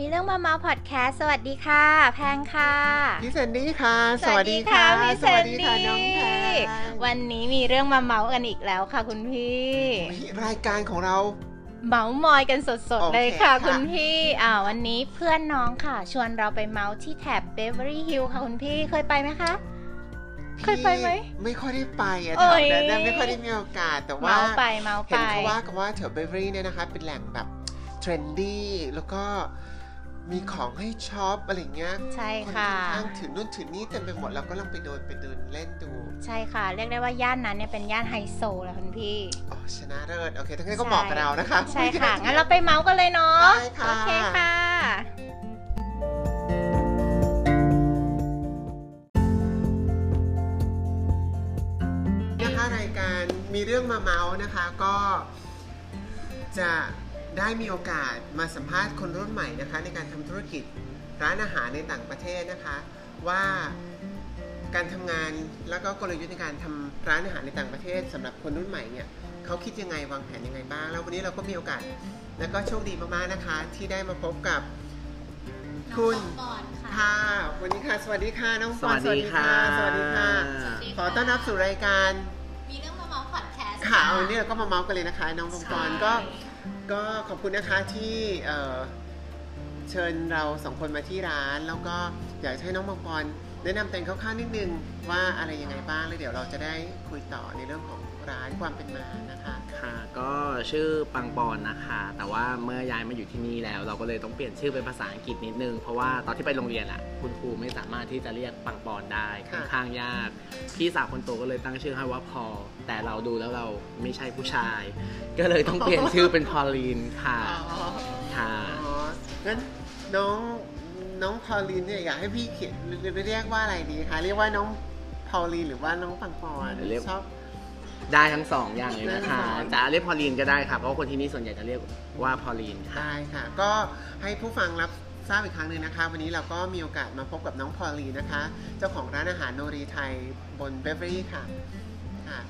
มีเรื่องมาเมาส์พอดแคสต์สวัสดีค่ะ แพงค่ะ พี่เซนดี้ค่ะ สวัสดีค่ะพี่เซนสวัสดีค่ะน้องแพงวันนี้มีเรื่องมาเมาส์กันอีกแล้วค่ะคุณพี่อุ๊ยรายการของเราเมาส์มอยกันสดๆโอเคเลยค่ะค่ะคุณพี่อ่าวันนี้เพื่อนน้องค่ะ ชวนเราไปเมาส์ที่แถบ Beverly Hills ค่ะคุณพี่เคยไปไหมคะเคยไปไหมพี่ไม่ค่อยได้ไปอะโอ้แถยวนั้นนะไม่ค่อยได้มีโอกาสแต่ว่าเมาส์ไปเมาส์ไปเห็นเขาว่ากันว่าแถว Beverly เนี่ยนะคะเป็นแหล่งแบบtrendy แล้วก็ มีของให้ shop อะไรเงี้ยใช่คนค่ะข้างๆถือนู่นถือนี่เต็มไปหมดเราก็ลองไปเดินไปเดินเล่นดู ใช่ค่ะ เรียกได้ว่าย่านนั้นเนี่ยเป็นย่านไฮโซแหละคุณพี่อ๋อชนะเลิศโอเคทั้งนั้นก็บอกกับเรานะคะ ใช่ค่ะ งั้นเราไปเมาส์กันเลยเนาะได้ค่ะโอเคค่ะนะคะรายการมีเรื่องมาเมาส์นะคะก็จะ ได้มีโอกาสมาสัมภาษณ์คนรุ่นใหม่นะคะ ในการทำธุรกิจร้านอาหารในต่างประเทศนะคะ ว่าการทำงานแล้วก็กลยุทธ์ในการทำร้านอาหารในต่างประเทศสำหรับคนรุ่นใหม่เนี่ยเขาคิดยังไงวางแผนยังไงบ้าง แล้ววันนี้เราก็มีโอกาสแล้วก็โชคดีมากๆนะคะ ที่ได้มาพบกับคุณก่อนค่ะค่ะวันนี้ค่ะ สวัสดีค่ะน้องปอนสวัสดีค่ะสวัสดีค่ะ สวัสดีค่ะ ขอต้อนรับสู่รายการมีเรื่องมาเมาส์พอดแคสต์ค่ะวันนี้เราก็มาเมาส์กันเลยนะคะ น้องปองปอนใช่ก็ ก็ขอบคุณนะคะที่เชิญเราสองคนมาที่ร้าน แล้วก็อยากให้น้องมังปอนแนะนำตัวเองคร่าวๆนิดนึงว่าอะไรยังไงบ้างแล้วเดี๋ยวเราจะได้คุยต่อในเรื่องของ ร้านความเป็นมานะคะค่ะ ก็ชื่อปังปอนนะคะ แต่ว่าเมื่อย้ายมาอยู่ที่นี่แล้ว เราก็เลยต้องเปลี่ยนชื่อเป็นภาษาอังกฤษนิดนึง เพราะว่าตอนที่ไปโรงเรียนอะคุณครูไม่สามารถที่จะเรียกปังปอนได้ค่ะค่อนข้างยาก พี่สาวคนโตก็เลยตั้งชื่อให้ว่าพอ แต่เราดูแล้วเราไม่ใช่ผู้ชาย ก็เลยต้องเปลี่ยนชื่อเป็นพอลลีนค่ะอ๋อค่ะอ๋องั้นน้องน้องพอลลีนเนี่ยอยากให้พี่เขียนเรียกว่าอะไรดีคะเรียกว่าน้องพอลลีนหรือว่าน้องปังปอนเรียกชอบ ได้ทั้งสองอย่างเลยนะคะได้ทั้งสองจะเรียกพอลลีนก็ได้ค่ะเพราะว่าคนที่นี่ส่วนใหญ่จะเรียกว่าพอลลีนค่ะได้ค่ะ ก็ให้ผู้ฟังรับทราบอีกครั้งหนึ่งนะคะ วันนี้เราก็มีโอกาสมาพบกับน้องพอลลีนะคะ เจ้าของร้านอาหาร Noree Thai บน Beverly ค่ะค่ะ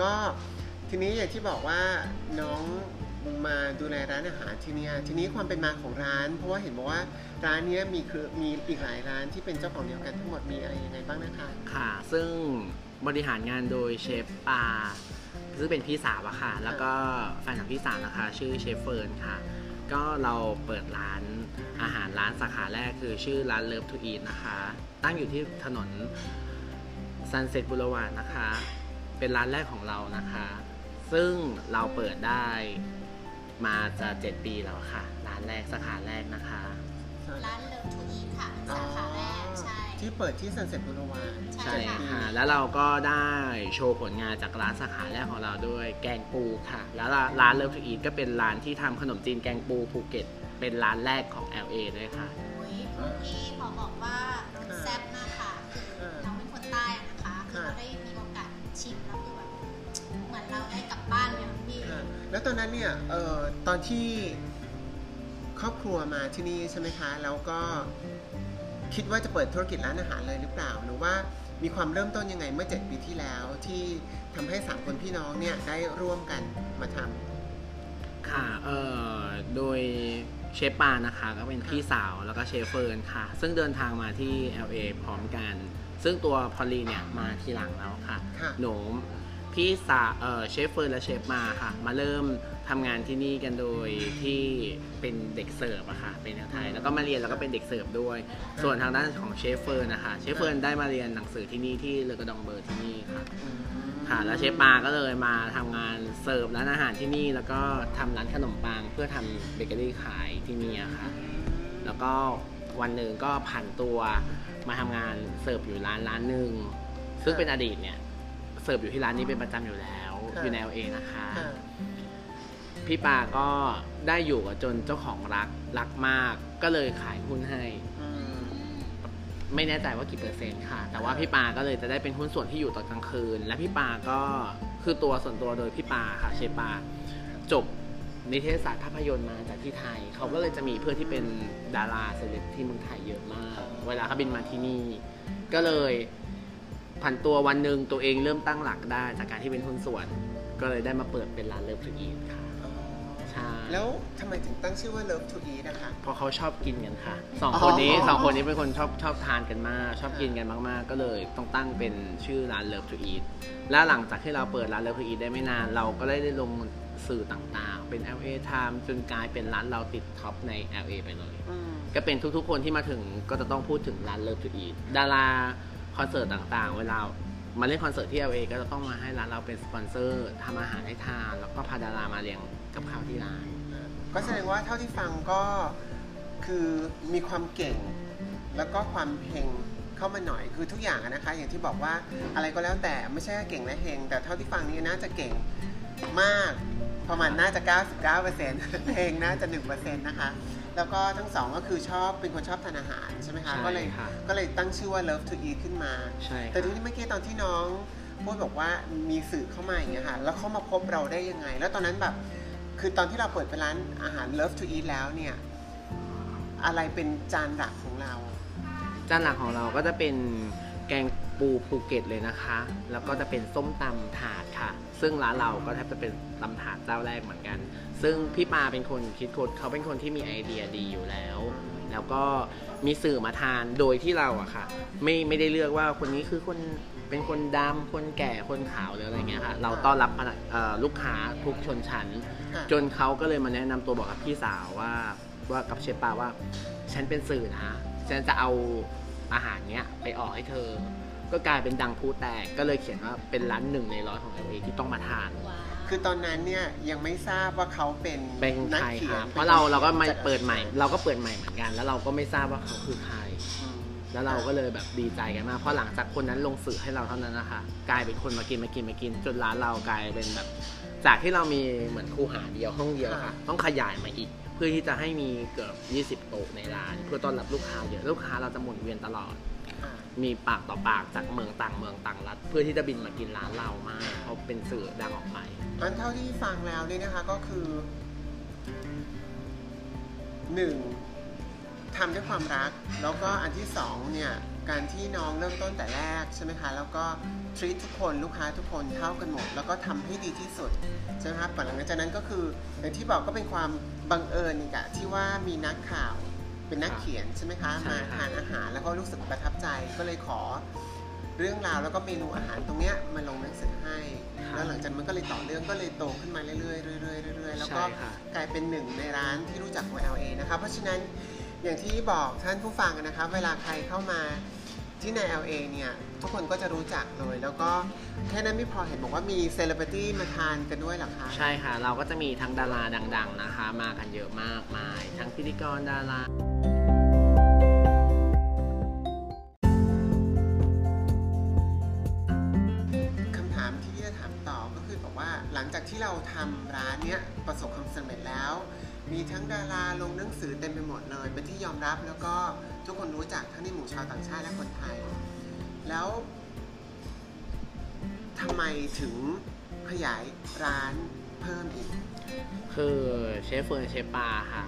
ก็ทีนี้อย่างที่บอกว่าน้องมาดูแลร้านอาหารที่เนี่ยทีนี้ความเป็นมาของร้าน เพราะว่าเห็นบอกว่าร้านเนี้ยมีคือมีอีกหลายร้านที่เป็นเจ้าของเดียวกันทั้งหมดมีอะไรยังไงบ้างนะคะ ค่ะ ซึ่ง บริหารงานโดยเชฟปาซึ่งเป็นพี่สาวอะค่ะ แล้วก็แฟนของพี่สาวนะคะ ชื่อเชฟเฟิร์นค่ะ ก็เราเปิดร้านอาหารร้านสาขาแรกคือชื่อร้าน Luv2Eat นะคะ ตั้งอยู่ที่ถนน Sunset Boulevard นะคะ เป็นร้านแรกของเรานะคะ ซึ่งเราเปิดได้มาจะ7ปีแล้วค่ะ ร้านแรกสาขาแรกนะคะ ร้าน Luv2Eat ค่ะ สาขาแรก ที่เปิดที่ Sun set Boulevard ใช่ใช่ค่ะค่ะ แล้วเราก็ได้โชว์ผลงานจากร้านสาขาแรกของเราด้วยแกงปูค่ะ แล้วร้าน Luv2Eat ก็เป็นร้านที่ทำขนมจีนแกงปูภูเก็ต เป็นร้านแรกของ LA ด้วยค่ะอุ้ยคุณพี่ขอบอกว่ารสแซ่บมากค่ะคือน้องเป็นคนใต้อะนะคะคือเราได้มีโอกาสชิมแล้วคือแบบเหมือนเราได้กลับบ้านเนี่ยคุณพี่ค่ะแล้วตอนนั้นเนี่ยเอ่อตอนที่ครอบครัวมาที่นี่ใช่ไหมคะ แล้วก็ คิดว่าจะเปิดธุรกิจร้านอาหารเลยหรือเปล่า หรือว่ามีความเริ่มต้นยังไงเมื่อ 7 ปีที่แล้วที่ทำให้สามคนพี่น้องเนี่ยได้ร่วมกันมาทำค่ะเอ่อโดยเชฟปานะคะก็เป็นพี่สาวแล้วก็เชฟเฟิร์นค่ะ ซึ่งเดินทางมาที่ LA พร้อมกัน ซึ่งตัวพอลลีเนี่ยมาทีหลังแล้วค่ะค่ะหนู พี่สาเออเชฟเฟิร์นและเชฟปาค่ะ มาเริ่มทำงานที่นี่กันโดยที่เป็นเด็กเสิร์ฟอะค่ะ เป็นไทยแล้วก็มาเรียนแล้วก็เป็นเด็กเสิร์ฟด้วย ส่วนทางด้านของเชฟเฟิร์นนะคะ เชฟเฟิร์นได้มาเรียนหนังสือที่นี่ที่ Le Cordon Bleu ที่นี่ค่ะ ค่ะแล้วเชฟปาก็เลยมาทำงานเสิร์ฟร้านอาหารที่นี่ แล้วก็ทำร้านขนมปังเพื่อทำเบเกอรี่ขายที่นี่อะค่ะ แล้วก็วันหนึ่งก็ผันตัวมาทำงานเสิร์ฟอยู่ร้านร้านหนึ่งซึ่งเป็นอดีตเนี่ย สิร์ฟอยู่ที่ร้านนี้เป็นประจำอยู่แล้ว ค่ะอยู่ใน LA นะคะ ค่ะ พี่ปาก็ได้อยู่กับจนเจ้าของรักรักมาก ก็เลยขายหุ้นให้ อืม ไม่แน่ใจว่ากี่เปอร์เซ็นต์ค่ะ แต่ว่าพี่ปาก็เลยจะได้เป็นหุ้นส่วนที่อยู่ตอนกลางคืน และพี่ปาก็คือตัวส่วนตัวโดยพี่ปาค่ะเชฟปาจบนิเทศศาสตร์ภาพยนตร์มาจากที่ไทย เขาก็เลยจะมีเพื่อนที่เป็นดาราเซเลบที่เมืองไทยเยอะมาก เวลาเขาบินมาที่นี่ ก็เลย ผันตัววันหนึ่งตัวเองเริ่มตั้งหลักได้ จากการที่เป็นหุ้นส่วน ก็เลยได้มาเปิดเป็นร้าน Luv2Eat ค่ะอ๋อใช่ช่แล้วทำไมถึงตั้งชื่อว่า Luv2Eat นะคะ เพราะเขาชอบกินกันค่ะสองอ๋อคนนี้สองคนนี้เป็นคนชอบชอบทานกันมาก ชอบกินกันมากๆ ก็เลยต้องตั้งเป็นชื่อร้าน Luv2Eat และหลังจากที่เราเปิดร้าน Luv2Eat ได้ไม่นาน เราก็ได้ได้ลงสื่อต่างๆ เป็น LA Times จนกลายเป็นร้านเราติด top ใน LA ไปเลย อืม ก็เป็นทุกๆ คนที่มาถึงก็จะต้องพูดถึงร้าน Luv2Eat ดารา คอนเสิร์ตต่างๆ เวลามาเล่นคอนเสิร์ตที่ LA ก็จะต้องมาให้ร้านเราเป็นสปอนเซอร์ทำอาหารให้ทาน แล้วก็พาดารามาเลี้ยงกับข้าวที่ร้าน ก็แสดงว่าเท่าที่ฟังก็คือมีความเก่ง แล้วก็ความเฮงเข้ามาหน่อยคือทุกอย่างนะคะ อย่างที่บอกว่าอะไรก็แล้วแต่ไม่ใช่เก่งและเฮงแต่เท่าที่ฟังนี้น่าจะเก่งมากประมาณน่าจะ 99%เฮงน่าจะ 1%นะคะ แล้วก็ทั้งสองก็คือชอบเป็นคนชอบทานอาหารใช่ไหมคะใช่ก็เลยค่ะก็เลยตั้งชื่อว่า Love to Eat ขึ้นมาใช่แต่ทีนี้เมื่อกี้ตอนที่น้องพูดบอกว่ามีสื่อเข้ามาอย่างเงี้ยค่ะ แล้วเขามาพบเราได้ยังไง แล้วตอนนั้นแบบ คือตอนที่เราเปิดเป็นร้านอาหาร Love to Eat แล้วเนี่ย อะไรเป็นจานหลักของเรา จานหลักของเราก็จะเป็นแกงปูภูเก็ตเลยนะคะ แล้วก็จะเป็นส้มตำถาดค่ะ ซึ่งร้านเราก็แทบจะเป็นตำถาดเจ้าแรกเหมือนกัน ซึ่งพี่ปาเป็นคนคิดค้นเขาเป็นคนที่มีไอเดียดีอยู่แล้ว แล้วก็มีสื่อมาทานโดยที่เราอะค่ะ ไม่ไม่ได้เลือกว่าคนนี้คือคนเป็นคนดำคนแก่คนขาวหรืออะไรเงี้ยค่ะ เราต้อนรับพนักเอ่อลูกค้าทุกชนชั้นค่ะจนเขาก็เลยมาแนะนำตัวบอกกับพี่สาวว่าว่ากับเชฟปาว่า ฉันเป็นสื่อนะ ฉันจะเอาอาหารเนี้ยไปออกให้เธอ ก็กลายเป็นดังพูแตกก็เลยเขียนว่าเป็นร้านหนึ่งในร้อยของ LA ที่ต้องมาทานว้าวคือตอนนั้นเนี่ยยังไม่ทราบว่าเขาเป็นเป็นนักใครเขียค่ะนเพราะเราเราก็มาจัเปิดใหม่ เราก็เปิดใหม่เหมือนกัน แล้วเราก็ไม่ทราบว่าเขาคือใคร อืมแล้วเราก็เลยแบบดีใจกันมากเพราะหลังจากคนนั้นลงสื่อให้เราเท่านั้นนะคะ กลายเป็นคนมากินมากินมากิน จนร้านเรากลายเป็นแบบ จากที่เรามีเหมือนคูหาเดียวห้องเดียวค่ะ ต้องขยายมาอีก เพื่อที่จะให้มีเกือบ 20 โต๊ะในร้าน เพื่อต้อนรับลูกค้าเยอะลูกค้าเราจะหมุนเวียนตลอดค่ะ มีปากต่อปากจากเมืองต่างเมืองต่างรัฐ เพื่อที่จะบินมากินร้านเรามากเพราะเป็นสื่อดังออกไปอันเท่าที่ฟังแล้วเนี่ยนะคะก็คือหนึ่งทำด้วยความรัก แล้วก็อันที่สองเนี่ยการที่น้องเริ่มต้นแต่แรกใช่ไหมคะแล้วก็ treat ทุกคนลูกค้าทุกคนเท่ากันหมด แล้วก็ทำให้ดีที่สุดใช่ไหมคะหลังจากนั้นก็คืออย่างที่บอกก็เป็นความบังเอิญอีกะที่ว่ามีนักข่าว เป็นนักเขียนใช่ไหมคะใช่มาครับทานอาหารแล้วก็รู้สึกประทับใจก็เลยขอเรื่องราวแล้วก็เมนูอาหารตรงเนี้ยมาลงหนังสือให้ แล้วหลังจากนั้นมันก็เลยต่อเรื่องก็เลยโตขึ้นมาเรื่อยๆเรื่อยๆเรื่อยๆแล้วก็ใช่ค่ะกลายเป็นหนึ่งในร้านที่รู้จักของ LA นะคะเพราะฉะนั้นอย่างที่บอกท่านผู้ฟังนะคะ เวลาใครเข้ามา ที่ใน LA เนี่ย ทุกคนก็จะรู้จักเลย แล้วก็แค่นั้นไม่พอเห็นบอกว่ามีเซเลบริตี้มาทานกันด้วยเหรอคะ ใช่ค่ะ เราก็จะมีทั้งดาราดัง ๆ นะคะ มากันเยอะมากมาย ทั้งพิธีกรดาราคำถามที่พี่จะถามต่อก็คือบอกว่าหลังจากที่เราทำร้านเนี้ยประสบความสำเร็จแล้ว มีทั้งดาราลงหนังสือเต็มไปหมดเลย เป็นที่ยอมรับแล้วก็ทุกคนรู้จักทั้งในหมู่ชาวต่างชาติและคนไทย แล้วทำไมถึงขยายร้านเพิ่มอีก คือเชฟเฟิร์นเชฟปาค่ะ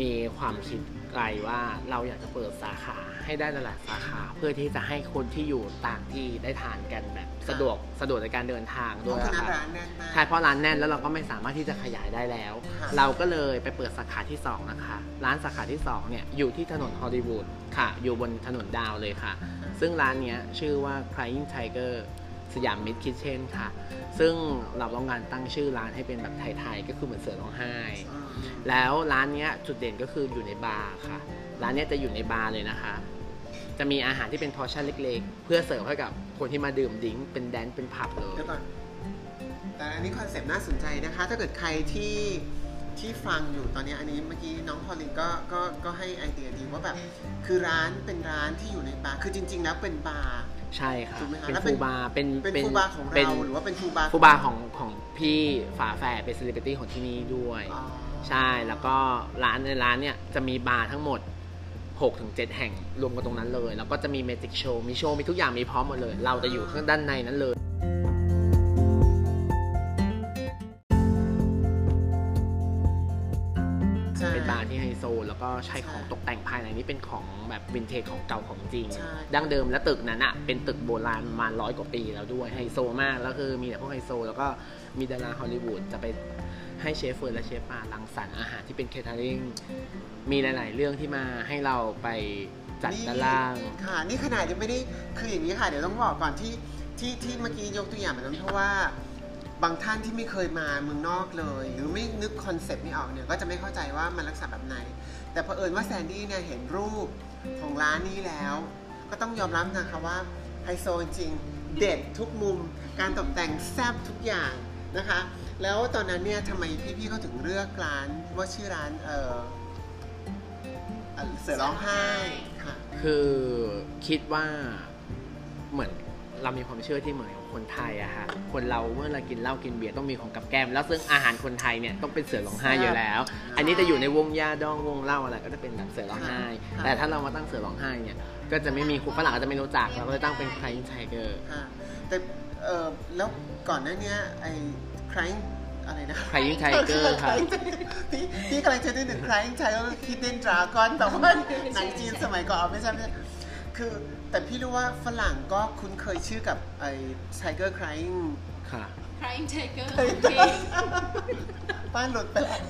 มีความคิดไกลว่าเราอยากจะเปิดสาขา ให้ได้หลายๆสาขาเพื่อที่จะให้คนที่อยู่ต่างที่ได้ทานกันแบบสะดวกสะดวกในการเดินทางเพด้วยราะฉะนั้นค่ะร้านแน่นมากใช่เพราะร้านแน่นแล้วเราก็ไม่สามารถที่จะขยายได้แล้วค่ะเราก็เลยไปเปิดสาขาที่ 2 นะคะ ร้านสาขาที่2เนี่ยอยู่ที่ถนนฮอลลีวูดค่ะ อยู่บนถนนดาวเลยค่ะ ซึ่งร้านเนี้ยชื่อว่า Crying Tiger สยามมิดคิทเช่นค่ะ ซึ่งเราต้องการตั้งชื่อร้านให้เป็นแบบไทยๆ ก็คือเหมือนเสือร้องไห้อืมแล้วร้านเนี้ยจุดเด่นก็คืออยู่ในบาร์ค่ะ ร้านเนี้ยจะอยู่ในบาร์เลยนะคะ จะมีอาหารที่เป็น portion เล็กๆ เพื่อเสิร์ฟให้กับคนที่มาดื่ม drink เป็น dance เป็นผับเลยเดี๋ยวก่อนแต่อันนี้คอนเซปต์น่าสนใจนะคะ ถ้าเกิดใครที่ที่ฟังอยู่ตอนนี้อันนี้เมื่อกี้น้องพอลินก็ก็ก็ให้ไอเดียดีว่าแบบคือร้านเป็นร้านที่อยู่ในบาร์คือจริง ๆ แล้วเป็นบาร์ ใช่ค่ะถูกไหมคะเป็นแล้วเป็น food bar เป็นเป็น food bar ของเป็นเราหรือว่าเป็น food bar food bar ของของพี่ฝาแฝดเป็นเซเลบริตี้ของที่นี่ด้วย อ๋อ ใช่แล้วก็ร้านในร้านเนี่ยจะมีบาร์ทั้งหมด 6-7แห่งรวมกันตรงนั้นเลย แล้วก็จะมี magic show มีโชว์มีทุกอย่างมีพร้อมหมดเลย เราจะอยู่ข้างด้านในนั้นเลยใช่เป็นบาร์ที่ไฮโซ แล้วก็ใช้ของตกแต่งภายในนี้เป็นของแบบวินเทจของเก่าของจริงใช่ดั้งเดิมและตึกนั้นอะเป็นตึกโบราณประมาณร้อยกว่าปีแล้วด้วยไฮโซมากแล้วคือมีแต่พวกไฮโซ แล้วก็มีดาราฮอลลีวูดจะไป ให้เชฟเฟิร์นและเชฟปารังสรรค์อาหารที่เป็น catering มีหลาย ๆ เรื่องที่มาให้เราไปจัดด้านล่าง ค่ะ นี่ขนาดยังไม่ได้คืออย่างนี้ค่ะ เดี๋ยวต้องบอกก่อนที่ที่ที่เมื่อกี้ยกตัวอย่างแบบนั้นเพราะว่าบางท่านที่ไม่เคยมาเมืองนอกเลย หรือไม่นึกคอนเซปต์นี้ออกเนี่ยก็จะไม่เข้าใจว่ามันลักษณะแบบไหน แต่เผอิญว่าแซนดี้เนี่ยเห็นรูปของร้านนี้แล้ว ก็ต้องยอมรับนะคะว่าไฮโซจริงเด็ดทุกมุม การตกแต่งแซ่บทุกอย่างนะคะ แล้วตอนนั้นเนี่ยทำไมพี่ๆเขาถึงเลือกร้านว่าชื่อร้านเออเอ่อเสือร้องไห้ค่ะคือคิดว่าเหมือนเรามีความเชื่อที่เหมือนกับคนไทยอะค่ะ คนเราเมื่อเรากินเหล้ากินเบียร์ต้องมีของกับแกล้ม แล้วซึ่งอาหารคนไทยเนี่ยต้องเป็นเสือร้องไห้อยู่แล้ว อันนี้จะอยู่ในวงยาดองวงเหล้าอะไรก็จะเป็นแบบเสือร้องไห้ค่ะแต่ถ้าเรามาตั้งเสือร้องไห้เนี่ย ก็จะไม่มีคุณฝรั่งก็จะไม่รู้จักเราก็เลยตั้งเป็น Crying Tiger ค่ะแต่เออแล้วก่อนหน้าเนี้ยไอ้ ครั้งอะไรนะ Crying Tiger ค่ะพี่พี่กำลังจะนึกถึงครั้งใช้ว่าคิดเด่นดราก้อนแต่ว่าหนังจีนสมัยก่อนไม่ใช่ไม่ใช่คือแต่พี่รู้ว่าฝรั่งก็คุ้นเคยชื่อกับไอ้ Tiger Crying ค่ะ Crying Tiger เฮ้ยโอเคป้าหลุดไปแล้ว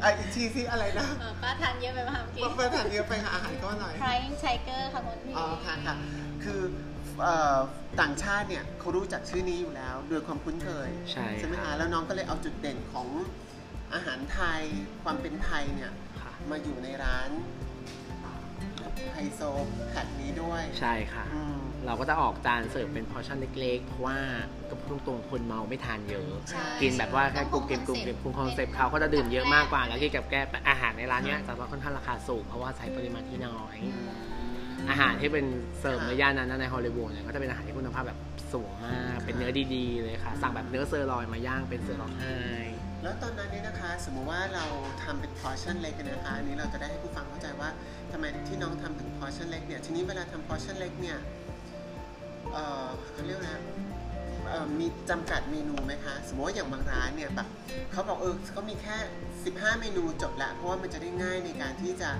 ไอ้อีกทีสิอะไรนะเออป้าทานเยอะไปป่ะเมื่อกี้ป้าถามเยอะไปหาอาหารก็อร่อย Crying Tiger ค่ะคุณพี่อ๋อค่ะค่ะคือเอ่อ ต่างชาติเนี่ยเขารู้จักชื่อนี้อยู่แล้วโดยความคุ้นเคยใช่ไหมครัคะบแล้วน้องก็เลยเอาจุดเด่นของอาหารไทยความเป็นไทยเนี่ยค่ะมาอยู่ในร้านไฮโซแบบนี้ด้วยใช่ค่ะอืมเราก็จะออกจานเสิร์ฟเป็น portion เล็กๆ เพราะว่าก็พูดตรงๆคนเมาไม่ทานเยอะใช่กินแบบว่าแค่กรุ้มกริ่มกรุ้มกริ่มคุมคอนเซ็ปต์เขาก็จะดื่มเยอะมากกว่า แล้วที่กับแกล้มอาหารในร้านเนี้ยจะว่าค่อนข้างราคาสูงเพราะว่าใช้ปริมาณที่น้อย อาหารที่เป็นเสิร์ฟในย่านนั้นนะในฮอลลีวูดเนี่ยก็จะเป็นอาหารที่คุณภาพแบบสูงมาก เป็นเนื้อดีๆเลยค่ะ สั่งแบบเนื้อเซอร์ลอยมาย่างเป็นเสือร้องไห้แล้วตอนนั้นเนี่ยนะคะ สมมุติว่าเราทำเป็น portion เล็กนะคะอันนี้เราจะได้ให้ผู้ฟังเข้าใจว่าทำไมที่น้องทำถึง portion เล็กเนี่ยทีนี้เวลาทำ portion เล็กเนี่ยเอ่อเขาเรียกนะเอ่อมีจำกัดเมนูไหมคะ สมมติว่าอย่างบางร้านเนี่ยแบบเขาบอกเออเขามีแค่ 15 เมนูจบละ เพราะว่ามันจะได้ง่ายในการที่จะ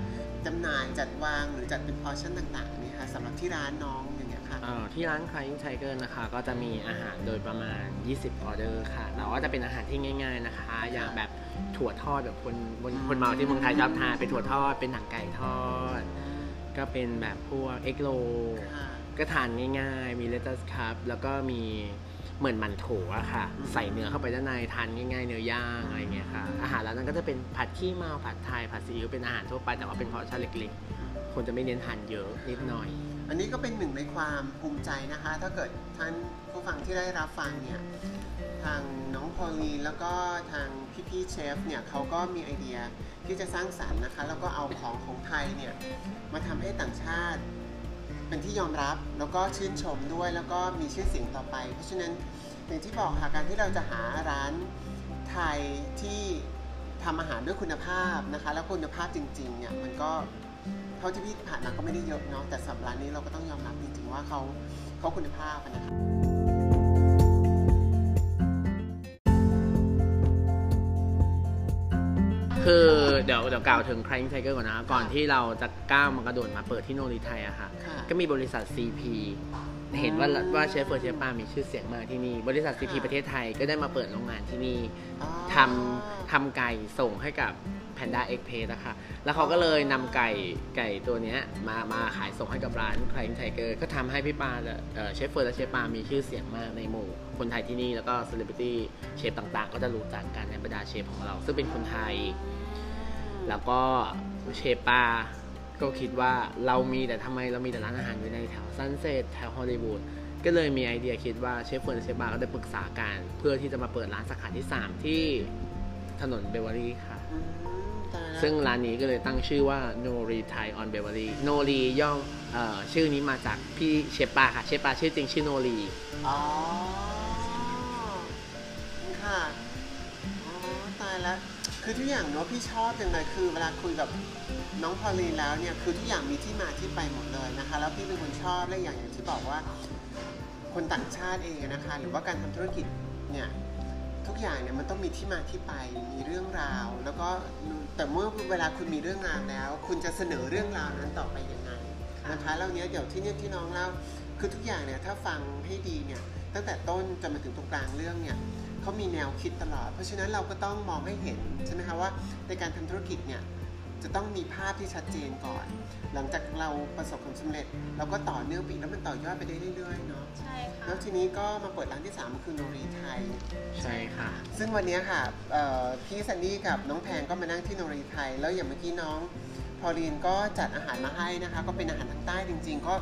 จำหน่ายจัดวางหรือจัดเป็น portion ต่างๆนี่ค่ะสำหรับที่ร้านน้องอย่างเงี้ยค่ะเอ่อที่ร้าน Crying Tiger นะคะ ก็จะมีอาหารโดยประมาณ 20 ออเดอร์ค่ะแต่ว่าจะเป็นอาหารที่ง่าย ๆนะคะ อย่างแบบถั่วทอดแบบคนคนคนเมาที่เมืองไทยชอบทานเป็นถั่วทอดเป็นหนังไก่ทอด ก็เป็นแบบพวก egg roll ค่ะก็ทานง่ายๆ มี lettuce wrap แล้วก็มี เหมือนมันโถอะค่ะอืมใส่เนื้อเข้าไปด้านในทานง่ายๆ เนื้อย่างอะไรเงี้ยค่ะ อาหารร้านนั้นก็จะเป็นผัดขี้เมาผัดไทยผัดซีอิ๊วเป็นอาหารทั่วไปแต่ว่าเป็น portion เล็กๆคนจะไม่เน้นทานเยอะนิดหน่อย อันนี้ก็เป็นหนึ่งในความภูมิใจนะคะ ถ้าเกิดท่านผู้ฟังที่ได้รับฟังเนี่ยทางน้องพอลลีนแล้วก็ทางพี่ๆเชฟเนี่ยเขาก็มีไอเดียที่จะสร้างสรรค์นะคะ แล้วก็เอาของของไทยเนี่ยมาทำให้ต่างชาติ เป็นที่ยอมรับแล้วก็ชื่นชมด้วยแล้วก็มีชื่อเสียงต่อไป เพราะฉะนั้นอย่างที่บอกค่ะการที่เราจะหาร้านไทยที่ทำอาหารด้วยคุณภาพนะคะ แล้วคุณภาพจริงๆเนี่ยมันก็เท่าที่พี่ผ่านมาก็ไม่ได้เยอะเนาะแต่สำหรับร้านนี้เราก็ต้องยอมรับจริงๆว่าเขาเขาคุณภาพนะคะ คือเดี๋ยวเดี๋ยวกล่าวถึง Crying Tiger ก่อนนะก่อนที่เราจะก้าวมากระโดดมาเปิดที่ Noree Thai อะค่ะ ค่ะก็มีบริษัท CP เห็นว่าอืมว่าเชฟเฟิร์นเชฟปามีชื่อเสียงมากที่นี่ บริษัท CP ค่ะ ประเทศไทยก็ได้มาเปิดโรงงานที่นี่อ๋อ ทำทำไก่ส่งให้กับ Panda Express นะคะ แล้วเขาก็เลยนำไก่ไก่ตัวเนี้ยมามาขายส่งให้กับร้าน Crying Tiger ก็ทำให้พี่ปาและเอ่อเชฟเฟิร์นและเชฟปามีชื่อเสียงมากในหมู่ คนไทยที่นี่แล้วก็เซเลบริตี้เชฟต่างๆ ก็จะรู้จักกันในบรรดาเชฟของเรา ซึ่งเป็นคนไทย แล้วก็เชฟปาก็คิดว่าเรามีแต่ทำไมเรามีแต่ร้านอาหารอยู่ในแถวซันเซ็ตแถวฮอลลีวูดก็เลยมีไอเดียคิดว่าเชฟเฟิร์นและเชฟปาก็ได้ปรึกษากันเพื่อที่จะมาเปิดร้านสาขาที่ 3 ที่ถนนเบเวอรี่ค่ะ ซึ่งร้านนี้ก็เลยตั้งชื่อว่า Nori Thai on Beverly Nori ย่อมเอ่อชื่อนี้มาจากพี่เชฟปาค่ะเชฟปาชื่อจริงชื่อโนรีอ๋อค่ะอ๋อตายแล้วคือทุกอย่างเนาะพี่ชอบจังเลยคือเวลาคุยกับน้องพอลลีนแล้วเนี่ยคือทุกอย่างมีที่มาที่ไปหมดเลยนะคะ แล้วพี่เป็นคนชอบและอย่างอย่างที่บอกว่า คนต่างชาติเองนะคะ หรือว่าการทำธุรกิจเนี่ย ทุกอย่างเนี่ยมันต้องมีที่มาที่ไปมีเรื่องราว แล้วก็แต่เมื่อเวลาคุณมีเรื่องราวแล้ว คุณจะเสนอเรื่องราวนั้นต่อไปยังไงนะคะแล้วเนี้ยเดี๋ยวที่เนี่ยที่น้องเล่าคือทุกอย่างเนี่ยถ้าฟังให้ดีเนี่ยตั้งแต่ต้นจนมาถึงตรงกลางเรื่องเนี่ยเขามีแนวคิดตลอด เพราะฉะนั้นเราก็ต้องมองให้เห็นใช่ไหมคะว่าในการทำธุรกิจเนี่ยจะต้องมีภาพที่ชัดเจนก่อน หลังจากเราประสบความสำเร็จ เราก็ต่อเนื่องไปอีกแล้วมันต่อยอดไปได้เรื่อยๆเนาะใช่ค่ะ แล้วทีนี้ก็มาเปิดร้านที่3คือโนรีไทย ใช่ค่ะ ซึ่งวันนี้ค่ะเอ่อพี่ซันนี่กับน้องแพงก็มานั่งที่โนรีไทย แล้วอย่างเมื่อกี้น้องพอลีนก็จัดอาหารมาให้นะคะ ก็เป็นอาหารทางใต้จริง ๆ ก็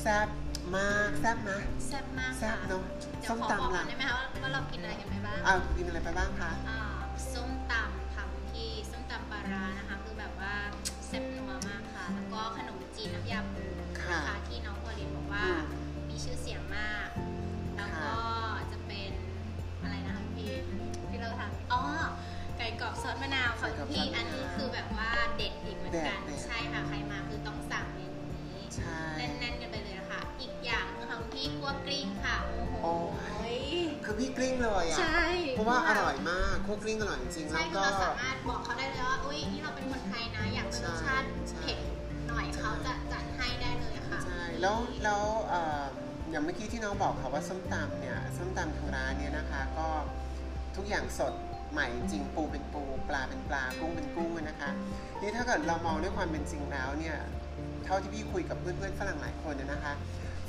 แซ่บมากแซ่บนะแซ่บมากแซ่ค่ะบเนาะเดี๋ยส้วมขอบอกตำก่อล่ะนได้ไหมคะว่าว่าเรากินอะไรกันไปบ้างอ้าวกินอะไรไปบ้างคะ อ่าส้ม จีนน้ำยาปูนะคะที่น้องพอลินบอกว่าอืมมีชื่อเสียงมาก แล้วก็จะเป็นอะไรนะคะคุณพี่ที่เราทำอ๋อไก่กรอบซอสมะนาวค่ะคุณพี่อันนี้คือแบบว่าเด็ดอีกเหมือนกันใช่ค่ะใครมาคือต้องสั่งเมนูนี้ใช่ แน่นๆกันไปเลยนะคะ อีกอย่างนึงค่ะคุณพี่คั่วกลิ้งค่ะโอ้โหโอ้ คือพี่กลิ้งเลยอะ ใช่เพราะว่าอร่อยมากคั่วกลิ้งอร่อยจริงๆ ใช่แล้วคือก็ เราสามารถบอกเขาได้เลยว่าอุ้ยนี่เราเป็นคนไทยนะอยากได้รสชาติใช่ เผ็ดหน่อย เขาจะจัดให้ได้เลยอะค่ะ ใช่แล้วแล้วเอ่ออย่างเมื่อกี้ที่น้องบอกค่ะว่าส้มตำเนี่ยส้มตำทางร้านเนี่ยนะคะ ก็ทุกอย่างสดใหม่จริงปูเป็นปูปลาเป็นปลากุ้งเป็นกุ้งนะคะนี่ถ้าเกิดเรามองด้วยความเป็นจริงแล้วเนี่ยเท่าที่พี่คุยกับเพื่อนๆฝรั่งหลายคนเนี่ยนะคะ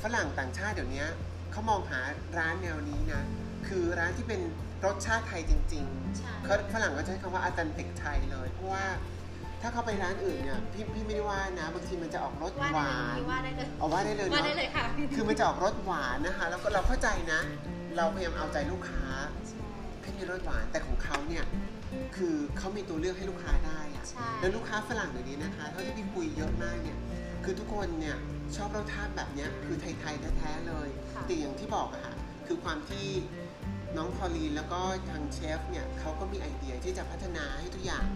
ฝรั่งต่างชาติเดี๋ยวนี้เขามองหาร้านแนวนี้นะคือร้านที่เป็นรสชาติไทยจริงๆใช่เขาฝรั่งก็ใช้คำว่าอาตันติกไทยเลยเพราะว่า ถ้าเขาไปร้านอื่นเนี่ยพี่พี่ไม่ได้ว่านะบางทีมันจะออกรสว่าหได้วาเลยนว่าได้เลยเอาว่าได้เลยว่าเนาะได้เลยค่ะคือมันจะออกรสหวานนะคะ แล้วก็เราเข้าใจนะ เราพยายามเอาใจลูกค้าให้มีรสหวานแต่ของเขาเนี่ยคือเขามีตัวเลือกให้ลูกค้าได้อะใช่แล้วลูกค้าฝรั่งเดี๋ยวนี้นะคะเท่าที่พี่คุยเยอะมากเนี่ยคือทุกคนเนี่ยชอบรสชาติแบบเนี้ยคือไทยๆแท้ๆเลยค่ะแต่อย่างที่บอกอะค่ะคือความที่น้องพอลีนแล้วก็ทางเชฟเนี่ยเขาก็มีไอเดียที่จะพัฒนาให้ทุกอย่าง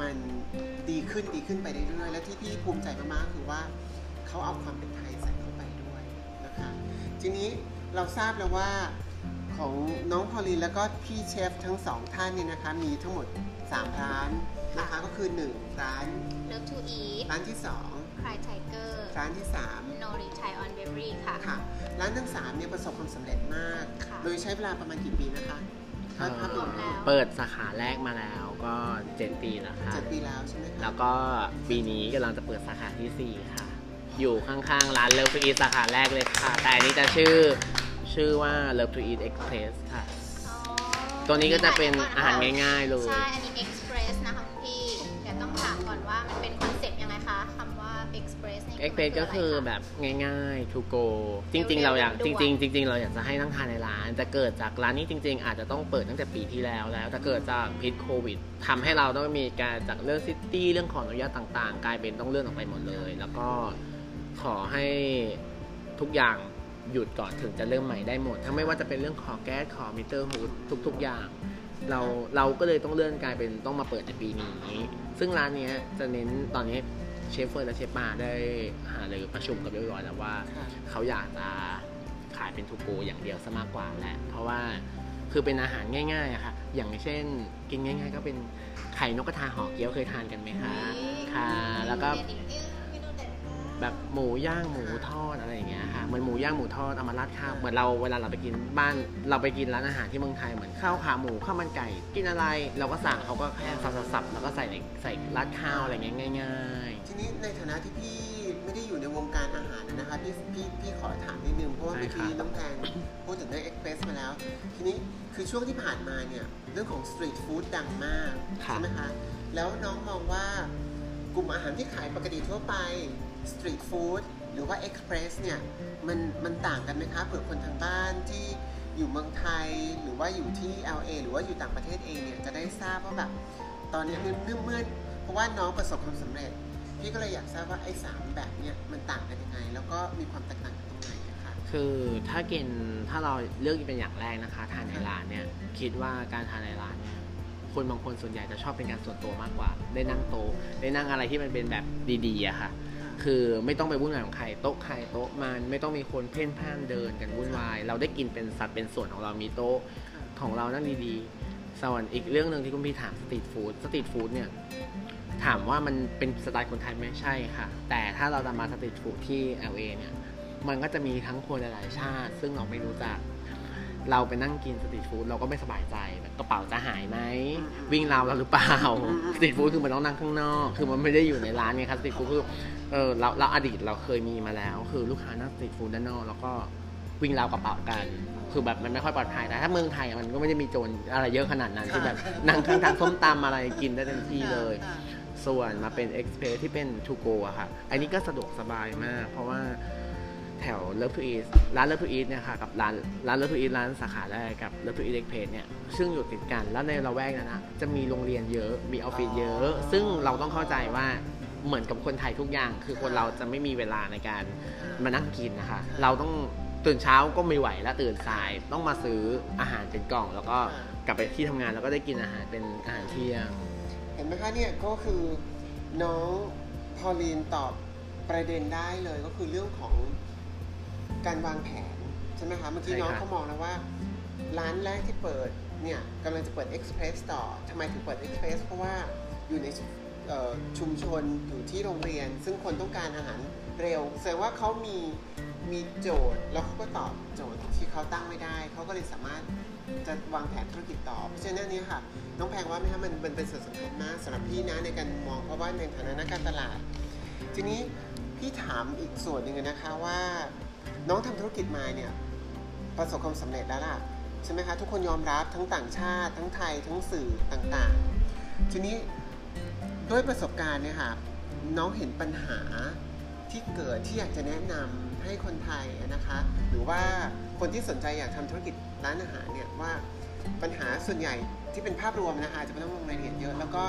มันดีขึ้นดีขึ้นไปเรื่อยๆ และที่พี่ภูมิใจมากๆคือว่าเขาเอาความเป็นไทยใส่เข้าไปด้วยนะคะ ทีนี้เราทราบแล้วว่าของน้องพอลีนแล้วก็พี่เชฟทั้งสองท่านเนี่ยนะคะมีทั้งหมด 3 ร้านนะคะก็คือ 1 ร้าน Love to eat ร้านที่ Cry Tiger 2ร้านที่ 3 No Retire on Bakery ค่ะค่ะ ร้านทั้ง3เนี่ยประสบความสำเร็จมากค่ะโดยใช้เวลาประมาณกี่ปีนะคะ ถ้าถ้ารวมแล้วเปิดสาขาแรกมาแล้วก็7ปีแล้วค่ะ เจ็ดปีแล้วใช่ไหมคะแล้วก็ปีนี้กำลังจะเปิดสาขาทีสี่4ค่ะ อยู่ข้างๆ ร้าน Love to Eat สาขาแรกเลยค่ะ แต่อันนี้จะชื่อชื่อว่า Love to Eat Express ค่ะ อ๋อตัวนี้ก็จะเป็นอาหารง่ายๆเลย ใช่ อันนี้ Express เอ็กเพสก็คือแบบง่ายๆ to go จริง ๆ เราอยากจริง ๆ จริง ๆ เราอยากจะให้นั่งทานในร้าน แต่เกิดจากร้านนี้จริง ๆ อาจจะต้องเปิดตั้งแต่ปีที่แล้วแล้ว แต่เกิดจากพิษโควิดทำให้เราต้องมีการจากเรื่อง city เรื่องของอนุญาตต่าง ๆ กลายเป็นต้องเลื่อนออกไปหมดเลย แล้วก็ขอให้ทุกอย่างหยุดก่อนถึงจะเริ่มใหม่ได้หมด ทั้งไม่ว่าจะเป็นเรื่องขอแก๊สขอมิเตอร์ hood ทุก ๆ อย่าง เราเราก็เลยต้องเลื่อนกลายเป็นต้องมาเปิดในปีนี้ ซึ่งร้านเนี้ยจะเน้นตอนนี้ เชฟเฟิร์นและเชฟปาได้หารือประชุมกับเรียบร้อยแล้วว่าค่ะเขาอยากจะขายเป็น to go อย่างเดียวซะมากกว่าแหละ เพราะว่าคือเป็นอาหารง่ายๆอะค่ะ อย่างเช่นกินง่าย ๆ ก็เป็นไข่นกกระทาห่อเกี๊ยวเคยทานกันไหมคะ ค่ะ แล้วก็ แบบหมูย่างหมูทอดอะไรอย่างเงี้ยค่ะเหมือนหมูย่างหมูทอดเอามาราดข้าวเหมือนเราเวลาเราไปกินบ้านเราไปกินร้านอาหารที่เมืองไทยเหมือนข้าวขาหมูข้าวมันไก่กินอะไร เราก็สั่งเขาก็แค่สับๆๆแล้วก็ใส่ในใส่ราดข้าวอะไรเงี้ยง่ายทีนี้ในฐานะที่พี่ไม่ได้อยู่ในวงการอาหารนะคะพี่พี่พี่ขอถามนิดนึงเพราะว่าได้เมื่อครับกี้น้องแพงพูดถึงเรื่อง express มาแล้ว ทีนี้คือช่วงที่ผ่านมาเนี่ยเรื่องของ street food ดังมากค่ะใช่ไหมคะแล้วน้องมองว่ากลุ่มอาหารที่ขายปกติทั่วไป street food หรือว่า express เนี่ยมันมันต่างกันไหมคะเผื่อคนทางบ้านที่อยู่เมืองไทยหรือว่าอยู่ที่ LA หรือว่าอยู่ต่างประเทศเองเนี่ยจะได้ทราบว่าแบบตอนนี้เนื่อเมื่อเพราะว่าน้องประสบความสำเร็จ พี่ก็เลยอยากทราบว่าไอ้สามแบบเนี่ยมันต่างกันยังไง แล้วก็มีความแตกต่างกันตรงไหนอะคะคือถ้ากินถ้าเราเลือกเป็นอย่างแรกนะคะ ทานในร้านเนี่ยคิดว่าการทานในร้านเนี่ยคนบางคนส่วนใหญ่จะชอบเป็นการส่วนตัวมากกว่า ได้นั่งโตได้นั่งอะไรที่มันเป็นแบบดีๆอะค่ะ คือไม่ต้องไปวุ่นวายของใครโต๊ะใครโต๊ะมันไม่ต้องมีคนเพ่นพ่านเดินกันวุ่นวาย เราได้กินเป็นสัดเป็นส่วนของเรามีโต๊ะของเรานั่งดีๆส่วนอีกเรื่องหนึ่งที่คุณพี่ถามสตรีทฟู้ดสตรีทฟู้ดเนี่ยถามว่ามันเป็นสไตล์คนไทยไหมใช่ค่ะ แต่ถ้าเราจะมา street food ที่ LA เนี่ยมันก็จะมีทั้งคนหลายชาติ ซึ่งเราไม่รู้จัก เราไปนั่งกิน street food เราก็ไม่สบายใจแบบกระเป๋าจะหายไหมอืมอืมวิ่งราวเราหรือเปล่าอืมอืม street food คือมันต้องนั่งข้างนอก คือมันไม่ได้อยู่ในร้านไงครับ street food คือเออเราเราอดีตเราเคยมีมาแล้ว คือลูกค้านั่ง street food ด้านนอกแล้วก็วิ่งราวกระเป๋ากัน คือแบบมันไม่ค่อยปลอดภัยแต่ถ้าเมืองไทยอะมันก็ไม่ได้มีโจรอะไรเยอะขนาดนั้นที่แบบนั่งข้างทางส้มตำอะไรกินได้เต็มที่เลยค่ะส่วนมาเป็น Express ที่เป็น To Go อะค่ะ อันนี้ก็สะดวกสบายมาก เพราะว่า แถว Love to Eat ร้าน Love to Eat เนี่ยค่ะกับร้านร้าน Love to Eat ร้านสาขาแรกกับ Love to Eat Express เนี่ยซึ่งอยู่ติดกันแล้วในละแวกนั้นนะจะมีโรงเรียนเยอะมีออฟฟิศเยอะ ซึ่งเราต้องเข้าใจว่าเหมือนกับคนไทยทุกอย่าง คือคนเราจะไม่มีเวลาในการมานั่งกินนะคะเราต้องตื่นเช้าก็ไม่ไหวแล้วตื่นสายต้องมาซื้ออาหารเป็นกล่อง แล้วก็กลับไปที่ทำงานแล้วก็ได้กินอาหารเป็นอาหารเที่ยง เห็นไหมคะเนี่ยก็คือน้องพอลีนตอบประเด็นได้เลยก็คือเรื่องของ การวางแผนใช่ไหมคะเมื่อกี้ใช่น้องครับเขามองแล้วว่า ร้านแรกที่เปิดเนี่ยกำลังจะเปิด Express ต่อทำไมถึงเปิด Express เพราะว่าอยู่ในเอ่อชุมชนอยู่ที่โรงเรียน ซึ่งคนต้องการอาหารเร็วแสดงว่าเขามีมีโจทย์แล้วเขาก็ตอบโจทย์ที่เขาตั้งไม่ได้ เขาก็เลยสามารถจะวางแผนธุรกิจต่อเพราะฉะนั้นเนี่ยค่ะน้องแพงว่าไหมคะมันมันเป็นส่วนสำคัญมากสำหรับพี่นะในการมองเพราะว่าในฐานะนักการตลาด ทีนี้พี่ถามอีกส่วนหนึ่งนะคะว่า น้องทำธุรกิจมาเนี่ยประสบความสำเร็จแล้วล่ะใช่ไหมคะทุกคนยอมรับทั้งต่างชาติ ทั้งไทยทั้งสื่อต่างๆ ทีนี้ด้วยประสบการณ์เนี่ยค่ะน้องเห็นปัญหาที่เกิดที่อยากจะแนะนำให้คนไทยนะคะ หรือว่าคนที่สนใจอยากทำธุรกิจร้านอาหารเนี่ยว่าปัญหาส่วนใหญ่ที่เป็นภาพรวมนะคะจะไม่ต้องลงรายละเอียดเยอะ แล้วก็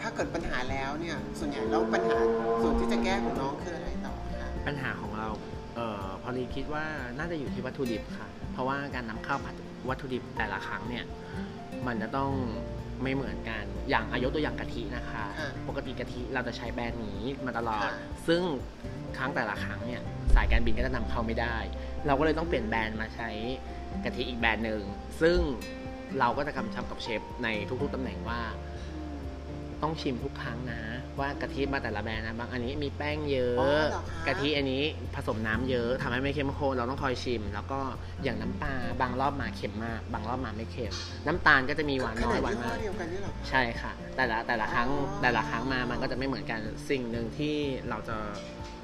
ถ้าเกิดปัญหาแล้วเนี่ยส่วนใหญ่แล้วปัญหาส่วนที่จะแก้ของน้องคืออะไรต่อคะปัญหาของเรา อ่อพอลีคิดว่าน่าจะอยู่ที่วัตถุดิบค่ะ เพราะว่าการนำเข้าผัดวัตถุดิบแต่ละครั้งเนี่ย มันจะต้องไม่เหมือนกัน อย่างอายกตัวอย่างกะทินะคะค่ะปกติกะทิเราจะใช้แบรนด์นี้มาตลอดค่ะซึ่งครั้งแต่ละครั้งเนี่ยสายการบินก็จะนำเข้าไม่ได้ เราก็เลยต้องเปลี่ยนแบรนด์มาใช้กะทิอีกแบรนด์หนึ่ง ซึ่งเราก็จะกำชับกับเชฟในทุกๆตำแหน่งว่า ต้องชิมทุกครั้งนะ ว่ากะทิมาแต่ละแบรนด์นะบางอันนี้มีแป้งเยอะ อ๋อเหรอคะ กะทิอันนี้ผสมน้ำเยอะทำให้ไม่เข้มข้นเราต้องคอยชิม แล้วก็อย่างน้ำปลาบางรอบมาเค็มมาก บางรอบมาไม่เค็ม น้ำตาลก็จะมีหวานขน้อนาดยหวานยี่ห้อมาก เดียวกันนี่เหรอ ใช่ค่ะ แต่ละแต่ละครั้งอ๋อ แต่ละครั้งมามันก็จะไม่เหมือนกันสิ่งหนึ่งที่เราจะ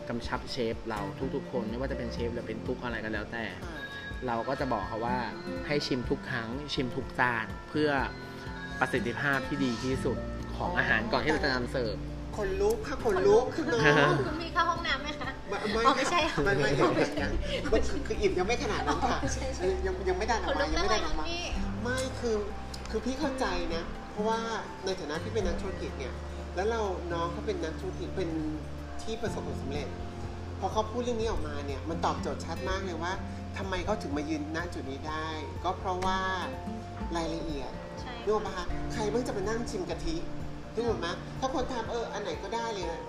กำชับเชฟเราทุกๆ คนไม่ว่าจะเป็นเชฟหรือเป็นทุกอะไรก็แล้วแต่ค่ะเราก็จะบอกเขาว่าให้ชิมทุกครั้ง ชิมทุกจานเพื่อประสิทธิภาพที่ดีที่สุดของอาหารก่อนที่เราจะนำเสิร์ฟ คนลุกค่ะคนลุกคือน้องคุณพี่เข้าห้องน้ำไหมคะไม่ไม่อ๋อไม่ใช่ไม่ไม่ยังยังยังคืออิ่มยังไม่ขนาดนั้นค่ะอ๋อใช่ใช่ยังยังไม่ดันอคอกนมาลุกยังได้ไม่เลดัยนออกคุณมาพี่ไม่คือคือพี่เข้าใจนะ เพราะว่าในฐานะที่เป็นนักธุรกิจเนี่ยแล้วเราน้องเขาเป็นนักธุรกิจเป็นที่ประสบผลสำเร็จพอเขาพูดเรื่องนี้ออกมาเนี่ยมันตอบโจทย์ชัดมากเลยว่าทำไมเขาถึงมายืนณจุดนี้ได้ ก็เพราะว่ารายละเอียดใช่นึกออกปะคะใครเพิ่งจะมานั่งชิมกะทิ นึกออกไหมถ้าคนทำเอออันไหนก็ได้เลยนะ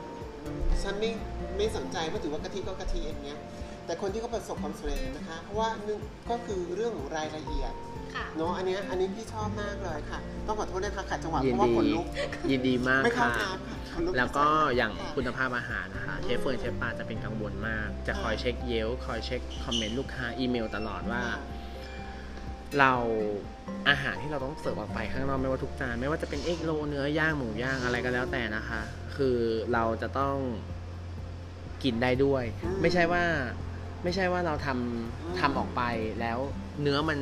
ฉันไม่ไม่สนใจเพราะถือว่ากะทิก็กะทิอย่างเงี้ย แต่คนที่เขาประสบความสำเร็จนะคะ เพราะว่าหนึ่งก็คือเรื่องของรายละเอียดค่ะ เนาะอันเนี้ยอันนี้พี่ชอบมากเลยค่ะ ต้องขอโทษนะคะขัดจังหวะยิเพนราะว่าดีขนลุก ยินดีมากไม่เข้าค่ะ น้ำค่ะขนลุกแล้วก็อย่างค่ะคุณภาพอาหารนะคะเชฟเฟิร์นเชฟปาจะเป็นกังวลมาก จะคอยเช็คเยลคอยเช็คคอมเมนต์ลูกค้าอีเมลตลอดว่า เราอาหารที่เราต้องเสิร์ฟออกไปข้างนอกไม่ว่าทุกจานไม่ว่าจะเป็นเอ็กโลเนื้อย่างหมูย่างอะไรก็แล้วแต่นะคะ คือเราจะต้องกินได้ด้วยอืมไม่ใช่ว่าไม่ใช่ว่าเราทำทำออกไปแล้วเนื้อมัน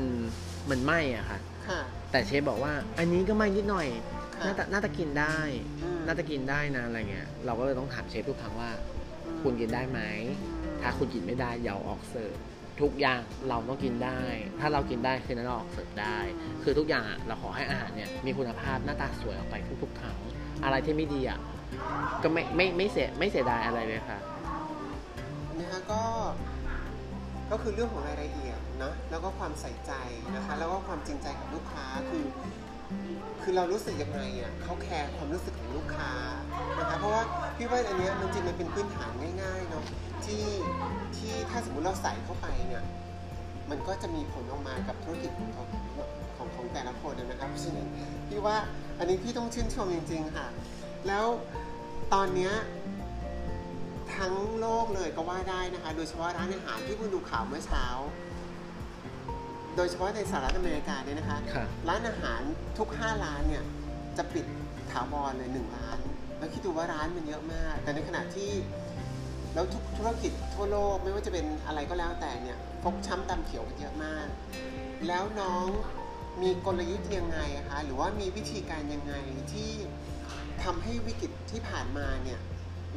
มันไหม้อะค่ะค่ะแต่เชฟบอกว่า อันนี้ก็ไหม้นิดหน่อยค่ะน่าจะน่าจะกินได้อืมน่าจะกินได้นะอะไรเงี้ยเราก็เลยต้องถามเชฟทุกครั้งว่าอืมคุณกินได้ไหมถ้าคุณกินไม่ได้อย่าเอาออกเสิร์ฟ ทุกอย่างเราต้องกินได้ ถ้าเรากินได้คือนั้นเราออกเสิร์ฟได้ คือทุกอย่างเราขอให้อาหารเนี่ยมีคุณภาพหน้าตาสวยออกไปทุกๆครั้งอะไรที่ไม่ดีอะก็ไม่ไม่ไม่เสียไม่เสียดายอะไรเลยค่ะนะคะก็ก็คือเรื่องของรายละเอียดเนะแล้วก็ความใส่ใจนะคะ แล้วก็ความจริงใจกับลูกค้าคือ คือเรารู้สึกยังไงอะเขาแคร์ความรู้สึกของลูกค้านะคะเพราะว่าพี่ว่าอันเนี้ยมันจริงมันเป็นพื้นฐานง่ายๆเนาะที่ที่ถ้าสมมุติเราใส่เข้าไปเนี่ยมันก็จะมีผลออกมากับธุรกิจของของของของแต่ละคนนะครับเพราะฉะนั้นพี่ว่าอันนี้พี่ต้องชื่นชมจริง ๆ ค่ะ แล้วตอนเนี้ยทั้งโลกเลยก็ว่าได้นะคะ โดยเฉพาะร้านอาหารที่เพิ่งดูข่าวเมื่อเช้า โดยเฉพาะในสหรัฐอเมริกาเนี่ยนะคะ ค่ะร้านอาหารทุก 5 ร้านเนี่ยจะปิดถาวรเลย 1 ร้าน แล้วคิดดูว่าร้านมันเยอะมาก แต่ในขณะที่แล้วทุกธุรกิจทั่วโลกไม่ว่าจะเป็นอะไรก็แล้วแต่เนี่ยฟกช้ำตำเขียวกันเยอะมาก แล้วน้องมีกลยุทธ์ยังไงอะคะหรือว่ามีวิธีการยังไงที่ทำให้วิกฤตที่ผ่านมาเนี่ย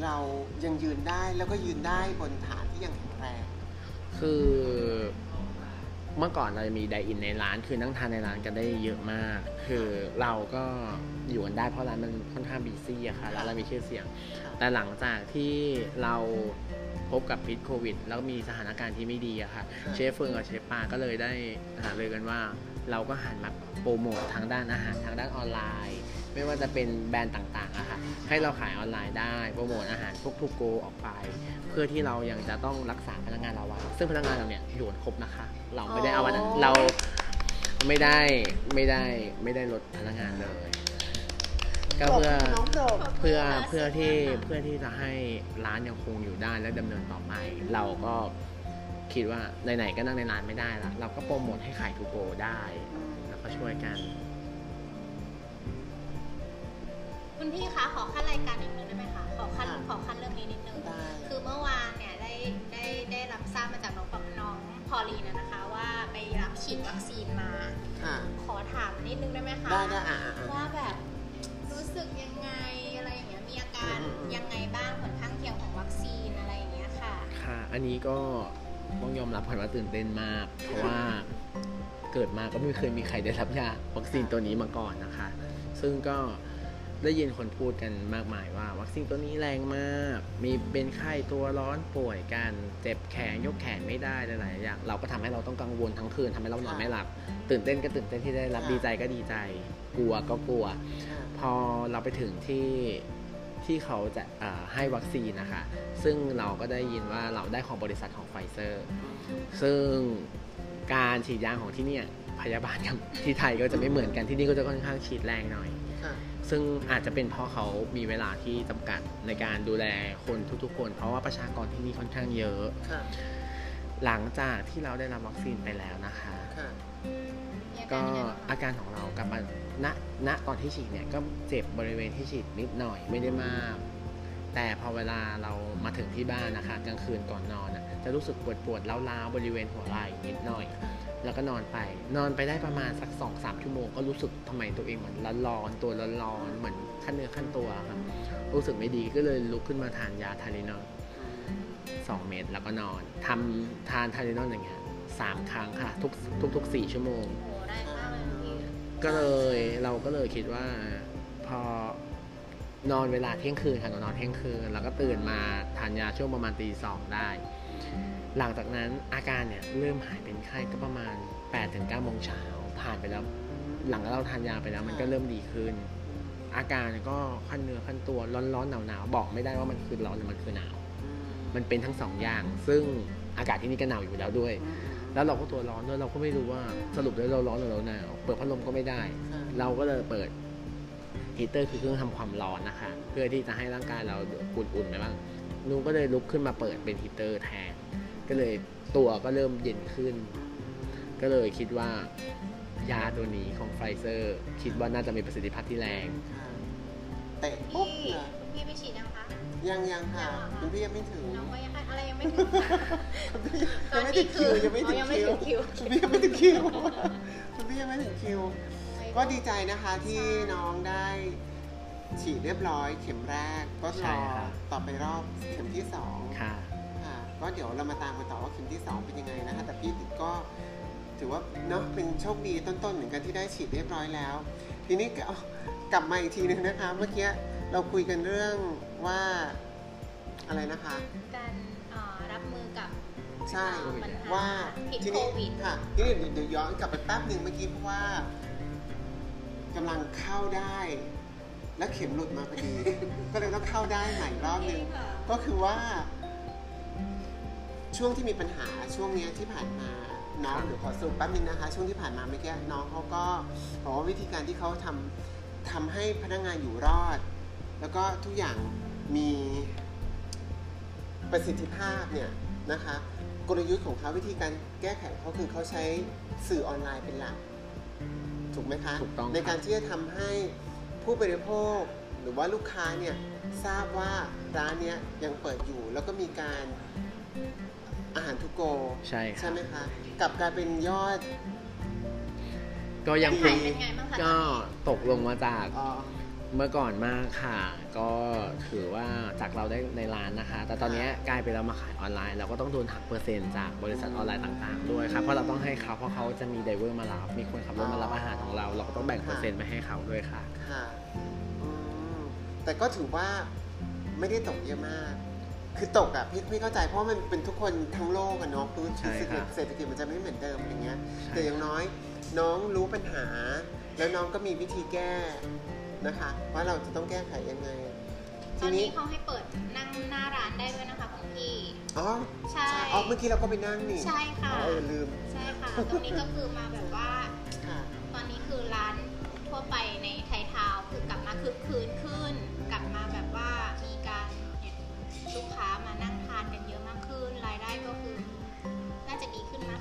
เรายังยืนได้แล้วก็ยืนได้บนฐานที่ยังแข็งแรง คือ เมื่อก่อนเราจะมี dine in ในร้าน คือนั่งทานในร้านกันได้เยอะมาก คือเราก็อยู่กันได้เพราะร้านมันค่อนข้าง busy อะค่ะแล้วเรามีชื่อเสียง แต่หลังจากที่เราพบกับพิษโควิด แล้วมีสถานการณ์ที่ไม่ดีอะค่ะครับเชฟเฟิร์นกับเชฟปาก็เลยได้หารือกันว่า เราก็หันมาโปรโมททางด้านอาหารทางด้านออนไลน์ ไม่ว่าจะเป็นแบรนด์ต่างๆอะค่ะให้เราขายออนไลน์ได้โปรโมทอาหารพวก to go ออกไป เพื่อที่เรายังจะต้องรักษาพนักงานเราไว้ซึ่งพนักงานเราเนี่ยอยู่กันครบนะคะ เราไม่ได้เอาวันนั้นอ๋อเราไม่ได้ไม่ได้ไม่ได้ลดพนักงานเลย ก็เพื่อน้องโดดเพื่อเพื่อที่เพื่อที่จะให้ร้านยังคงอยู่ได้และดำเนินต่อไป เราก็คิดว่าไหนๆก็นั่งในร้านไม่ได้ละเราก็โปรโมทให้ขายทูโกได้ แล้วก็ช่วยกัน คุณพี่คะขอขั้นรายการนิดนึงได้ไหมคะขอขั้นค่ะขอขั้นเรื่องนี้นิดนึงได้ คือเมื่อวานเนี่ยได้ได้ได้รับทราบมาจากน้องปอน้องพอลีนนะนะคะ ว่าไปรับฉีดวัคซีนมา ค่ะ ขอถามนิดนึงได้ไหมคะได้ได้อะอะอะ ว่าแบบรู้สึกยังไงอะไรอย่างเงี้ยมีอาการอืมอืม ยังไงบ้างผลข้างเคียงของวัคซีนอะไรอย่างเงี้ยค่ะ ค่ะ อันนี้ก็ต้องยอมรับก่อนว่าตื่นเต้นมาก เพราะว่าเกิดมาก็ไม่เคยมีใครได้รับยาวัคซีนตัวนี้มาก่อนนะคะ ซึ่งก็ ได้ยินคนพูดกันมากมายว่าวัคซีนตัวนี้แรงมาก มีเป็นไข้ตัวร้อนป่วยกันเจ็บแขนยกแขนไม่ได้หลายๆอย่าง เราก็ทำให้เราต้องกังวลทั้งคืนทำให้เรานอนไม่หลับ ตื่นเต้นก็ตื่นเต้นที่ได้รับค่ะดีใจก็ดีใจ กลัวก็กลัวค่ะพอเราไปถึงที่ที่เขาจะเอ่อให้วัคซีนนะคะ ซึ่งเราก็ได้ยินว่าเราได้ของบริษัทของไฟเซอร์ ซึ่งการฉีดยาของที่เนี่ยพยาบาลกับที่ไทยก็จะไม่เหมือนกันที่นี่ก็จะค่อนข้างฉีดแรงหน่อยค่ะ ซึ่งอาจจะเป็นเพราะเขามีเวลาที่จำกัดในการดูแลคนทุกๆคน เพราะว่าประชากรที่นี่ค่อนข้างเยอะค่ะหลังจากที่เราได้รับวัคซีนไปแล้วนะคะค่ะมีอาก็การยังไงบ้างคะอาการของเรากลับมาณณตอนที่ฉีดเนี่ยก็เจ็บบริเวณที่ฉีดนิดหน่อยไม่ได้มาก แต่พอเวลาเรามาถึงที่บ้านนะคะกลางคืนก่อนนอนน่ะจะรู้สึกปวดปวดๆล้าวๆบริเวณหัวไหล่นิดหน่อย แล้วก็นอนไป นอนไปได้ประมาณสักสองสามชั่วโมงก็รู้สึกทำไมตัวเองเหมือนร้อนๆตัวร้อนๆเหมือนขั้นเนื้อขั้นตัวครับรู้สึกไม่ดีก็เลยลุกขึ้นมาทานยาทารินอลสองเม็ดแล้วก็นอนทำทานทารินอลอย่างเงี้ยสามครั้งค่ะ ทุกทุกทุกสี่ชั่วโมง ก็เลยเราก็เลยคิดว่าพอนอนเวลาเที่ยงคืนค่ะนอนเที่ยงคืน แล้วก็ตื่นมาทานยาช่วงประมาณตีสองได้ หลังจากนั้นอาการเนี่ยเริ่มหายเป็นไข้ก็ประมาณ8ปดถึงเก้าโมงเช้าผ่านไปแล้ว หลังเราทานยาไปแล้วมันก็เริ่มดีขึ้น อาการก็ขั้นเนื้อขั้นตัวร้อนๆหนาวๆบอกไม่ได้ว่ามันคือร้อนหรือมันคือหนาว มันเป็นทั้งสองอย่าง ซึ่งอากาศที่นี่ก็หนาวอยู่แล้วด้วย แล้วเราก็ตัวร้อนด้วยเราก็ไม่รู้ว่าสรุปแล้วเราร้อนหรือเราหนาวเปิดพัดลมก็ไม่ได้ เราก็เลยเปิดฮีเตอร์คือเครื่องทำความร้อนนะคะ เพื่อที่จะให้ร่างกายเราอุ่นๆไปบ้างนุ้งก็เลยลุกขึ้นมาเปิดเป็นฮีเตอร์แทน ก็เลยตัวก็เริ่มเย็นขึ้น ก็เลยคิดว่ายาตัวนี้ของไฟเซอร์ คิดว่าน่าจะมีประสิทธิภาพที่แรงค่ะเตะปุ๊บพี่เลยคุณพี่ไปฉีดยังคะ ยังยังค่ะยังเหรอคะคุณพี่ยังไม่ถึงน้องก็ยังอะไรยังไม่ถึงค่ะคุณพี่ยังไม่ถึงคิวยังไม่ถึงอ๋อยังไม่คิวถึงคิวคุณพี่ยังไม่ถึงคิวคุณพี่ยังไม่ถึงคิว ก็ดีใจนะคะที่น้องได้ฉีดเรียบร้อยเข็มแรกก็ใช่รอครับต่อไปรอบเข็มที่สองค่ะค่ะ ก็เดี๋ยวเรามาตามกันต่อว่าเข็มที่สองเป็นยังไงนะคะ แต่พี่ก็ถือว่าเนาะเป็นโชคดีต้นๆเหมือนกันที่ได้ฉีดเรียบร้อยแล้ว ทีนี้ก็เอากลับมาอีกทีหนึงนะคะ เมื่อกี้เราคุยกันเรื่องว่าอะไรนะคะ การเอ่อรับมือกับใช่ปัญหาว่าผิดทีโคนี้วิดค่ะทีนี้เดี๋ยวเดี๋ยวย้อนกลับไปแป๊บหนึ่งเมื่อกี้เพราะว่ากำลังเข้าได้ แล้วเข็มหลุดมาพอดี ก็เลยต้องเข้าได้ใหม่รอบหนึ่งค่ะก็คือว่า ช่วงที่มีปัญหาช่วงเนี้ยที่ผ่านมาน้องครับเดี๋ยวขอสรุปแป๊บนึงนะคะ ช่วงที่ผ่านมาเมื่อกี้น้องเขาก็บอกว่าวิธีการที่เขาทำทำให้พนักงานอยู่รอด แล้วก็ทุกอย่างมีประสิทธิภาพเนี่ยนะคะ กลยุทธ์ของเขาวิธีการแก้ไขของเขาคือเขาใช้สื่อออนไลน์เป็นหลัก ถูกไหมคะ ถูกต้องครับ ในการที่จะทำให้ผู้บริโภคหรือว่าลูกค้าเนี่ยทราบว่าร้านเนี้ยยังเปิดอยู่ แล้วก็มีการ อาหารทุกโกใช่คใช่รับไหมคะกลับกลายเป็นยอด ก็ยังคขางยเป็นไงบ้างคะก็ตกลงมาจาก เอ่อ เมื่อก่อนมากค่ะ ก็ถือว่าจากเราได้ในร้านนะคะ แต่ตอนนี้กลายเป็นเรามาขายออนไลน์ เราก็ต้องโดนหักเปอร์เซ็นต์จากบริษัทออนไลน์ต่างๆด้วยครับเพราะเราต้องให้เขาเพราะเขาจะมีไดเวอร์มารับ มีคนขับรถมารับอาหารของเรา เราก็ต้องแบ่งเปอร์เซ็นต์ไปให้เขาด้วยค่ะ ค่ะอืมแต่ก็ถือว่าไม่ได้ตกเยอะมาก คือตกอะพี่พี่เข้าใจเพราะว่ามันเป็นทุกคนทั้งโลกอะเนาะคือใช่ครับเศรษฐกิจมันจะไม่เหมือนเดิมอย่างเงี้ยใช่แต่อย่างน้อยน้องรู้ปัญหา แล้วน้องก็มีวิธีแก้นะคะ ว่าเราจะต้องแก้ไขยังไงตทีอนนี้นี้เขาให้เปิดนั่งหน้าร้านได้ด้วยนะคะคุณพี่อ๋อใช่อ๋อเมื่อกี้เราก็ไปนั่งนี่ใช่ค่ะอ๋อเออลืมใช่ค่ะตรงนี้ก็คือมาแบบว่าค่ะตอนนี้คือร้านทั่วไปในไทยทาวน์คือกลับมาคึกคืนขึ้น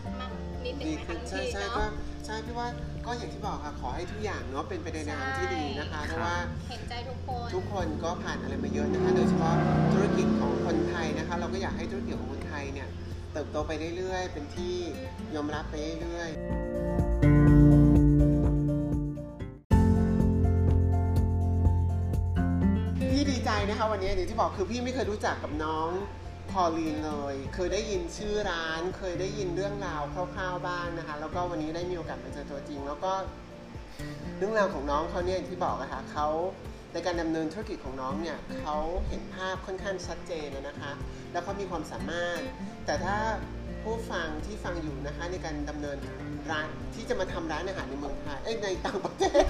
มากมากนิดนึงดีไหมขึ้คะนคุณใช่พี่ใช่เนาะก็ใช่พี่ว่าก็อย่างที่บอกค่ะขอให้ทุกอย่างเนาะเป็นไปในทางที่ดีนะคะใช่เพราะว่า เห็นใจทุกคน ทุกคนก็ผ่านอะไรมาเยอะนะคะ โดยเฉพาะธุรกิจของคนไทยนะคะ เราก็อยากให้ธุรกิจของคนไทยเนี่ยเติบโตไปเรื่อยๆ เป็นที่ยอมรับไปเรื่อยๆพี่ดีใจนะคะวันนี้อย่างที่บอกคือพี่ไม่เคยรู้จักกับน้อง พอลีนเลย เคยได้ยินชื่อร้าน เคยได้ยินเรื่องราวคร่าวๆบ้างนะคะ แล้วก็วันนี้ได้มีโอกาสมาเจอตัวจริง แล้วก็เรื่องราวของน้องเขาเนี่ยอย่างที่บอกอะคะเขาในการดำเนินธุรกิจของน้องเนี่ยเขาเห็นภาพค่อนข้างชัดเจนนะคะ แล้วเขามีความสามารถ แต่ถ้าผู้ฟังที่ฟังอยู่นะคะในการดำเนินร้านที่จะมาทำร้านอาหารในเมืองไทยเอ้ในต่างประเทศ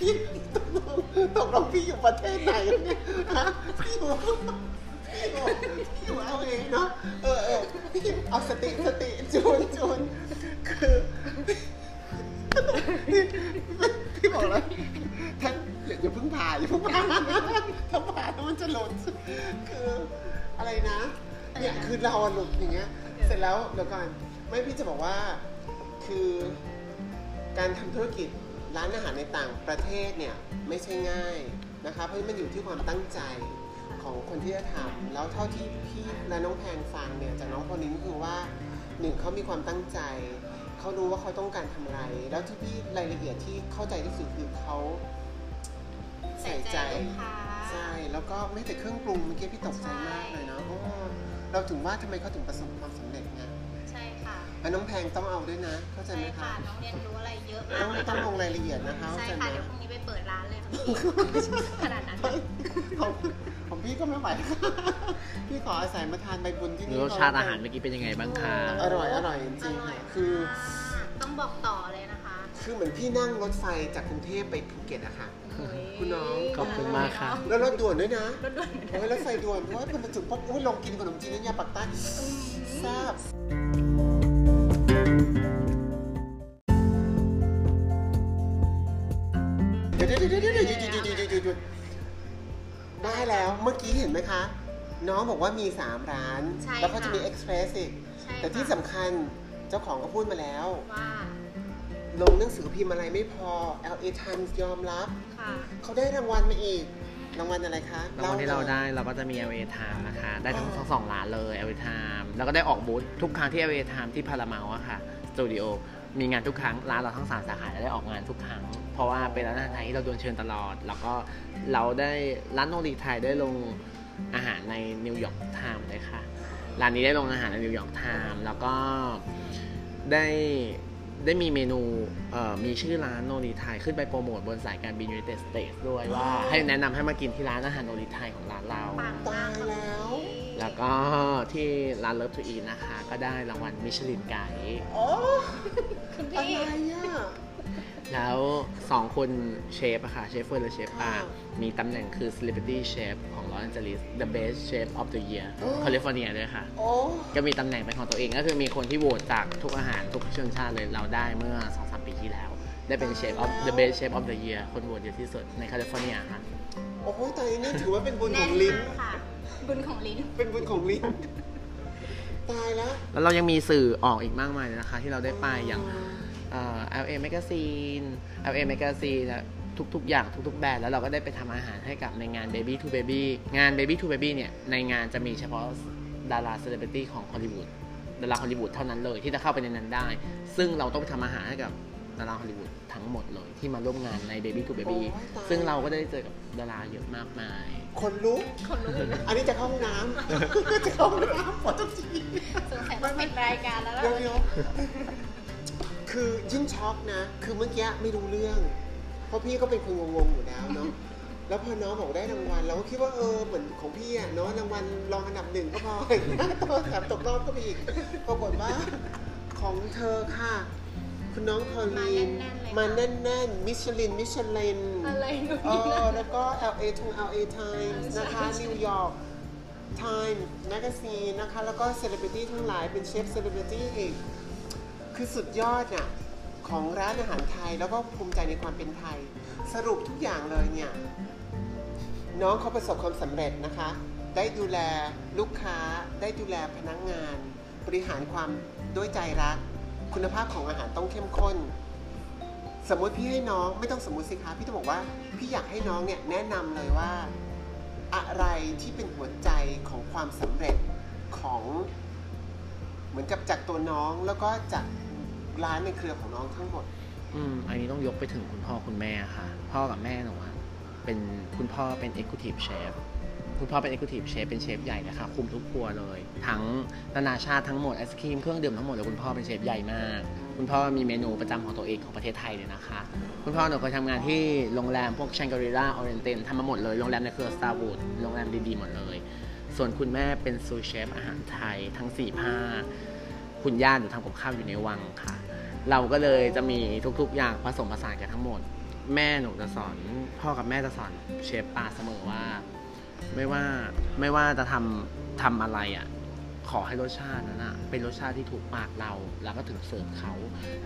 พี่ตกลงตกลงพี่อยู่ประเทศไหนเนี่ยฮะพี่อยู่ เอาเองเนาะเออเออพี่เอาสติสติจูนจูนคือพี่บอกแล้วท่านอย่าเพิ่งผ่าอย่าเพิ่งผ่าถ้าผ่าแล้วมันจะหล่นคืออะไรนะเนี่ยคือเราหลุดอย่างเงี้ย เสร็จแล้วเดี๋ยวก่อนไม่พี่จะบอกว่าคือการทำธุรกิจร้านอาหารในต่างประเทศเนี่ยไม่ใช่ง่ายนะคะเพราะมันอยู่ที่ความตั้งใจ ของคนที่จะทำแล้วเท่าที่พี่และน้องแพงฟังเนี่ยจากน้องคนนี้ก็คือว่าหนึ่งเขามีความตั้งใจเขารู้ว่าเขาต้องการทำอะไร แล้วที่พี่รายละเอียดที่เข้าใจที่สุดคือเขาใส่ใจลูกค้าใช่แล้วก็ไม่แต่เครื่องปรุงเมื่อกี้พี่ตกใจมากเลยนะเพราะว่าเราถึงว่าทำไมเขาถึงประสบความสำเร็จไง ใช่ค่ะแล้วน้องแพงต้องเอาด้วยนะ เข้าใจใช่ไหมคะค่ะน้องเรียนรู้อะไรเยอะต้มาอกงเลยต้องค่ะลงรายละเอียดนะคะเข้าใช่ใจไหมค่ะเดี๋ยวพรุ่งนี้ไปเปิดร้านเลยค่ะพี่ขนาดนั้นของของพี่ก็ไม่ไหว พี่ขออาศัยมาทานใบบุญที่นี่รสชาติอาหารเมื่อกี้เป็นยังไงบ้างคะอร่อยอร่อยจอริงๆร่อยค่ะคือ มากต้องบอกต่อเลยนะคะคือเหมือนพี่นั่งรถไฟจากกรุงเทพไปภูเก็ตอะค่ะคุณน้อง ขอบคุณมากครับแล้วรถด่วนด้วยนะรถด่วน โอ้ยรถไฟด่วนเพราะว่ามันมาถึงปุ๊บอุ้ยลองกินขนมจีนน้ำยาปักใต้แซ่บ เดี๋ยวเดี๋ยวเดี๋ยวเดี๋ยวเดี๋ยวหยุดหยุดหยุดหยุดหยุดหยุดได้แล้วเมื่อกี้เห็นไหมคะ น้องบอกว่ามี 3 ร้าน ใช่แล้วก็จะมี ค่ะเอ็กซ์เพรสอีก ใช่แต่ที่ค่ะสำคัญเจ้าของก็พูดมาแล้ว ว่าลงหนังสือพิมพ์อะไรไม่พอ LA Times ยอมรับ ค่ะ เขาได้รางวัลมาอีก รางวัลอะไรคะรางวัลที่เราลยได้เราก็จะมี LA Times นะคะ ได้ทั้งอ๋อทั้งสองร้านเลย LA Times แล้วก็ได้ออกบูธทุกครั้งที่ LA Times ที่ Paramount อะค่ะสตูดิโอมีงานทุกครั้งร้านเราทั้งสามสาขาได้ออกงานทุกครั้ง เพราะว่าเป็นร้านอาหารไทยที่เราโดนเชิญตลอด แล้วก็เราได้ร้าน Noree Thai ได้ลงอาหารใน New York Times เลยค่ะร้านนี้ได้ลงอาหารใน New York Times แล้วก็ได้ ได้มีเมนูเอ่อมีชื่อร้าน Noree Thai ขึ้นไปโปรโมทบนสายการบินยู i นเต็ดสเตทด้วยว่า ให้แนะนำให้มากินที่ร้านอาหาร Noree Thai ของร้านเราปังมากค่ะตายแล้ว แล้วก็ที่ร้าน Luv2Eat นะคะ ก็ได้รางวัล Michelin Guide โอ้ คุณอะไรพี่ อะ แล้วสองคนเชฟอะค่ะเชฟเฟิร์นและเชฟปาค่ะมีตำแหน่งคือ Celebrity Chef ของลอสแอนเจลิส The Best Chef of the Year โอ้แคลิฟอร์เนียด้วยค่ะโอ้ก็มีตำแหน่งเป็นของตัวเองก็คือมีคนที่โหวตจากทุกอาหารทุกชนชาติเลยเราได้เมื่อ 2-3 ปีที่แล้ว ได้เป็นเชฟ of the best chef of the year คนโหวตเยอะที่สุดในแคลิฟอร์เนียค่ะ โอ้โหตอนนี้ถือว่าเป็นบุญขแน่อนงลิ้นมากค่ะ บุญของลิ้น เป็นบุญของลิ้นตายแล้ว แล้วเรายังมีสื่อออกอีกมากมายเลยนะคะ ที่เราได้ไปอย่างเอ่อ LA Magazine LA Magazine นะทุกๆ อย่างทุกๆ แบรนด์แล้วเราก็ได้ไปทำอาหารให้กับในงาน Baby2Baby งาน Baby2Baby เนี่ยในงานจะมีเฉพาะดาราเซเลบริตี้ของฮอลลีวูดดาราฮอลลีวูดเท่านั้นเลยที่จะเข้าไปในนั้นได้ ซึ่งเราต้องไปทำอาหารให้กับดาราฮอลลีวูดทั้งหมดเลยที่มาร่วมงานใน Baby to Baby โอ้ยตายซึ่งเราก็ได้เจอกับดาราเยอะมากมาย คนลุก คนรู้อันนี้จะเข้าห้องน้ำจะเข้าห้องน้ำขอโทษทีสงสัยต้องปิดรายการแล้วล่ะเดี๋ยวๆ คือยิ่งช็อกนะ คือเมื่อกี้ไม่รู้เรื่อง เพราะพี่ก็เป็นคนงงๆอยู่แล้วเนาะ แล้วพอน้องบอกได้รางวัลเราก็คิดว่าเออเหมือนของพี่อะเนาะรางวัลรองอันดับหนึ่งก็พอตัวแถมตกรอบก็ไปอีกปรากฏว่าของเธอค่ะ คุณน้องพอลีนมาแน่นๆมิชลินมิชลินอะไรหนูเออแล้วก็ LA ทง LA Times นะคะนิวยอร์ก Time Magazine นะคะ แล้วก็เซเลบริตี้ทั้งหลายเป็นเชฟเซเลบริตี้อีก คือสุดยอดน่ะของร้านอาหารไทยแล้วก็ภูมิใจในความเป็นไทย สรุปทุกอย่างเลยเนี่ย น้องเขาประสบความสำเร็จนะคะ ได้ดูแลลูกค้า ได้ดูแลพนักงาน บริหารความด้วยใจรัก คุณภาพของอาหารต้องเข้มข้น สมมติพี่ให้น้องไม่ต้องสมมติสิคะพี่ต้องบอกว่าพี่อยากให้น้องเนี่ยแนะนำเลยว่า อะไรที่เป็นหัวใจของความสำเร็จของ เหมือนกับจากตัวน้องแล้วก็จาก ร้านในเครือของน้องทั้งหมด อืมอันนี้ต้องยกไปถึงคุณพ่อคุณแม่ค่ะ พ่อกับแม่หนูอะเป็นคุณพ่อเป็น Executive Chef คุณพ่อเป็น Executive Chef เป็นเชฟใหญ่นะคะคุมทุกครัวเลย ทั้งนานาชาติทั้งหมดไอศครีมเครื่องดื่มทั้งหมดเลยคุณพ่อเป็นเชฟใหญ่มาก คุณพ่อมีเมนูประจำของตัวเองของประเทศไทยเลยนะคะ คุณพ่อหนูเคยทำงานที่โรงแรมพวก Shangri-La Oriental ทำมาหมดเลย โรงแรมในเครือ Starwood โรงแรมดีๆหมดเลย ส่วนคุณแม่เป็น sous chef อาหารไทยทั้งสี่ภาคคุณย่าหนูทำกับข้าวอยู่ในวังค่ะ เราก็เลยจะมีทุกๆอย่างผสมผสานกันทั้งหมด แม่หนูจะสอน พ่อกับแม่จะสอนเชฟปาเสมอว่า ไม่ว่าไม่ว่าจะทำทำอะไรอะ่ะ ขอให้รสชาตินั้นอะเป็นรสชาติที่ถูกปากเราแล้วก็ถึงเสิร์ฟเขา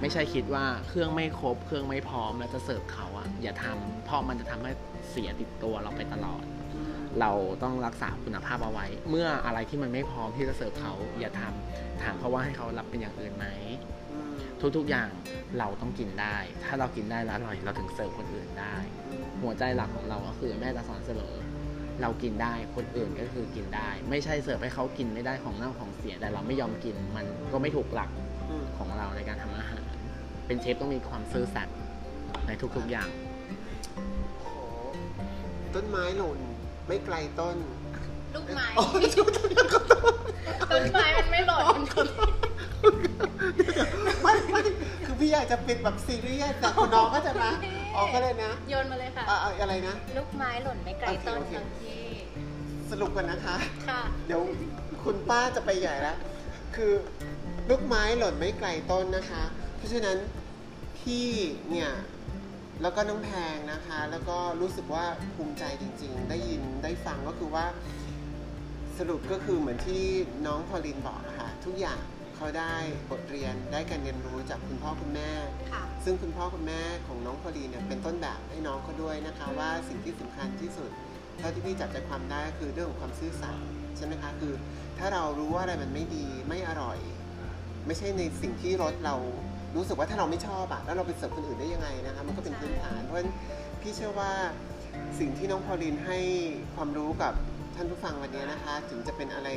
ไม่ใช่คิดว่าเครื่องไม่ครบ เครื่องไม่พร้อมแล้วจะเสิร์ฟเขาอะอย่าทำเพราะมันจะทำให้เสียติดตัวเราไปตลอด เราต้องรักษาคุณภาพเอาไว้ เมื่ออะไรที่มันไม่พร้อมที่จะเสิร์ฟเขาอย่าทำถามเขาว่าให้เขารับเป็นอย่างอื่นไหม ทุกๆอย่างเราต้องกินได้ ถ้าเรากินได้แล้วอร่อย เราถึงเสิร์ฟคนอื่นได้ หัวใจหลักของเราก็คือแม่จะสอนเสมอเรากินได้คนอื่นก็คือกินได้ ไม่ใช่เสิร์ฟให้เขากินไม่ได้ของเน่าของเสียแต่เราไม่ยอมกินมันก็ไม่ถูกหลักอืมของเราในการทำอาหาร เป็นเชฟต้องมีความซื่อสัตย์ในทุกๆอย่างโอ้โหต้นไม้หล่นไม่ไกลต้น ลูกไม้โอ้ยต้นไม้มันไม่หล่น พี่อยากจะปิดแบบซีเรียสแต่คุณน้องก็จะมาออกก็เลยนะโยนมาเลยค่ะอะอะอะไรนะ ลูกไม้หล่นไม่ไกลต้นโอเคค่ะโอเคพี่ สรุปกันนะคะ ค่ะ เดี๋ยวคุณป้าจะไปใหญ่แล้ว คือลูกไม้หล่นไม่ไกลต้นนะคะ เพราะฉะนั้นพี่เนี่ย แล้วก็น้องแพงนะคะ แล้วก็รู้สึกว่าภูมิใจจริงๆ ได้ยินได้ฟังก็คือว่า สรุปก็คือเหมือนที่น้องพอลินบอกอะค่ะ ทุกอย่าง เขาได้บทเรียนได้การเรียนรู้จากคุณพ่อคุณแม่ค่ะซึ่งคุณพ่อคุณแม่ของน้องพอลีเนี่ยเป็นต้นแบบให้น้องเขาด้วยนะคะ ว่าสิ่งที่สำคัญที่สุดเท่าที่พี่จับใจความได้ก็คือเรื่องของความซื่อสัตย์ใช่ไหมคะคือ ถ้าเรารู้ว่าอะไรมันไม่ดีไม่อร่อย ไม่ใช่ในสิ่งที่รสเรารู้สึกว่าถ้าเราไม่ชอบอะแล้วเราไปเสิร์ฟคนอื่นได้ยังไงนะคะมันก็เป็นพื้นฐานเพราะฉะนั้นพี่เชื่อว่าสิ่งที่น้องพอลีนให้ความรู้กับ ท่านผู้ฟังวันนี้นะคะ ถึงจะเป็นอะไร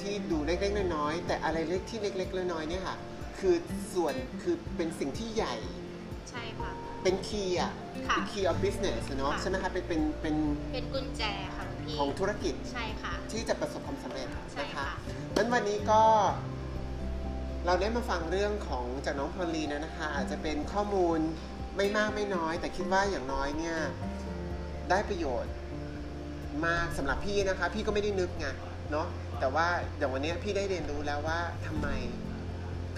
ที่ดูเล็กๆน้อยๆแต่อะไรเล็กที่เล็กๆน้อยๆเนี่ยค่ะ คือส่วนคือเป็นสิ่งที่ใหญ่ใช่ค่ะ เป็นคีย์อะค่ะเป็น key of business อะเนาะค่ะ ใช่ไหมคะเป็นเป็นเป็นเป็นกุญแจค่ะพี่ของธุรกิจใช่ค่ะ ที่จะประสบความสำเร็จใช่นะคะค่ะนั้นวันนี้ก็ เราได้มาฟังเรื่องของจากน้องพอลลีนะนะคะ อาจจะเป็นข้อมูลไม่มากไม่น้อย แต่คิดว่าอย่างน้อยเนี่ย ได้ประโยชน์ มากสำหรับพี่นะคะ พี่ก็ไม่ได้นึกไงเนาะแต่ว่าอย่างวันนี้พี่ได้เรียนรู้แล้วว่าทำไม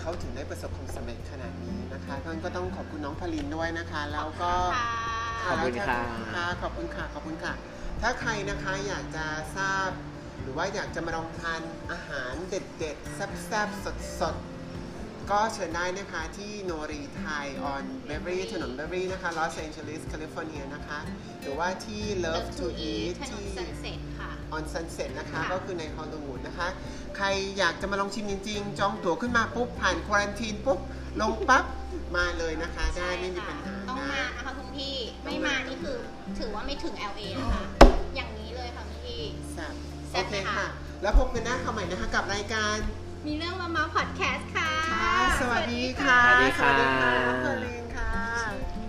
เขาถึงได้ประสบความสำเร็จขนาดนี้นะคะเพราะฉะนั้นก็ต้องขอบคุณน้องพอลลินด้วยนะคะ แล้วก็ขอบคุณค่ะค่ะขอบคุณค่ะขอบคุณค่ะ ถ้าใครนะคะอยากจะทราบ หรือว่าอยากจะมาลองทานอาหารเด็ดๆแซ่บๆสดๆ ก็เชิญได้นะคะที่ Noree Thai on Beverly ถนน Beverly นะคะ Los Angeles แคลิฟอร์เนียนะคะ หรือว่าที่ Luv2Eat ถนนที่ Sunset ค่ะอ on Sunset นะคะค่ะก็คือในฮอลลีวูดนะคะ ใครอยากจะมาลองชิมจริง ๆ จองตั๋วขึ้นมาปุ๊บ ผ่าน quarantine ปุ๊บ ลงปั๊บ มาเลยนะคะได้ไม่มีปัญหาต้องนะมานะคะคุณพี่ไม่มานี่คือถือว่าไม่ถึง LA นะคะ อย่างนี้เลยค่ะคุณพี่แซ่บแซ่โอบเคไหมคะค่ะ แล้วพบกันหน้าคราวใหม่นะคะกับรายการ มีเรื่องมาเมาพอดแคสต์ค่ะ สวัสดีค่ะ สวัสดีค่ะ สวัสดีนค่ะ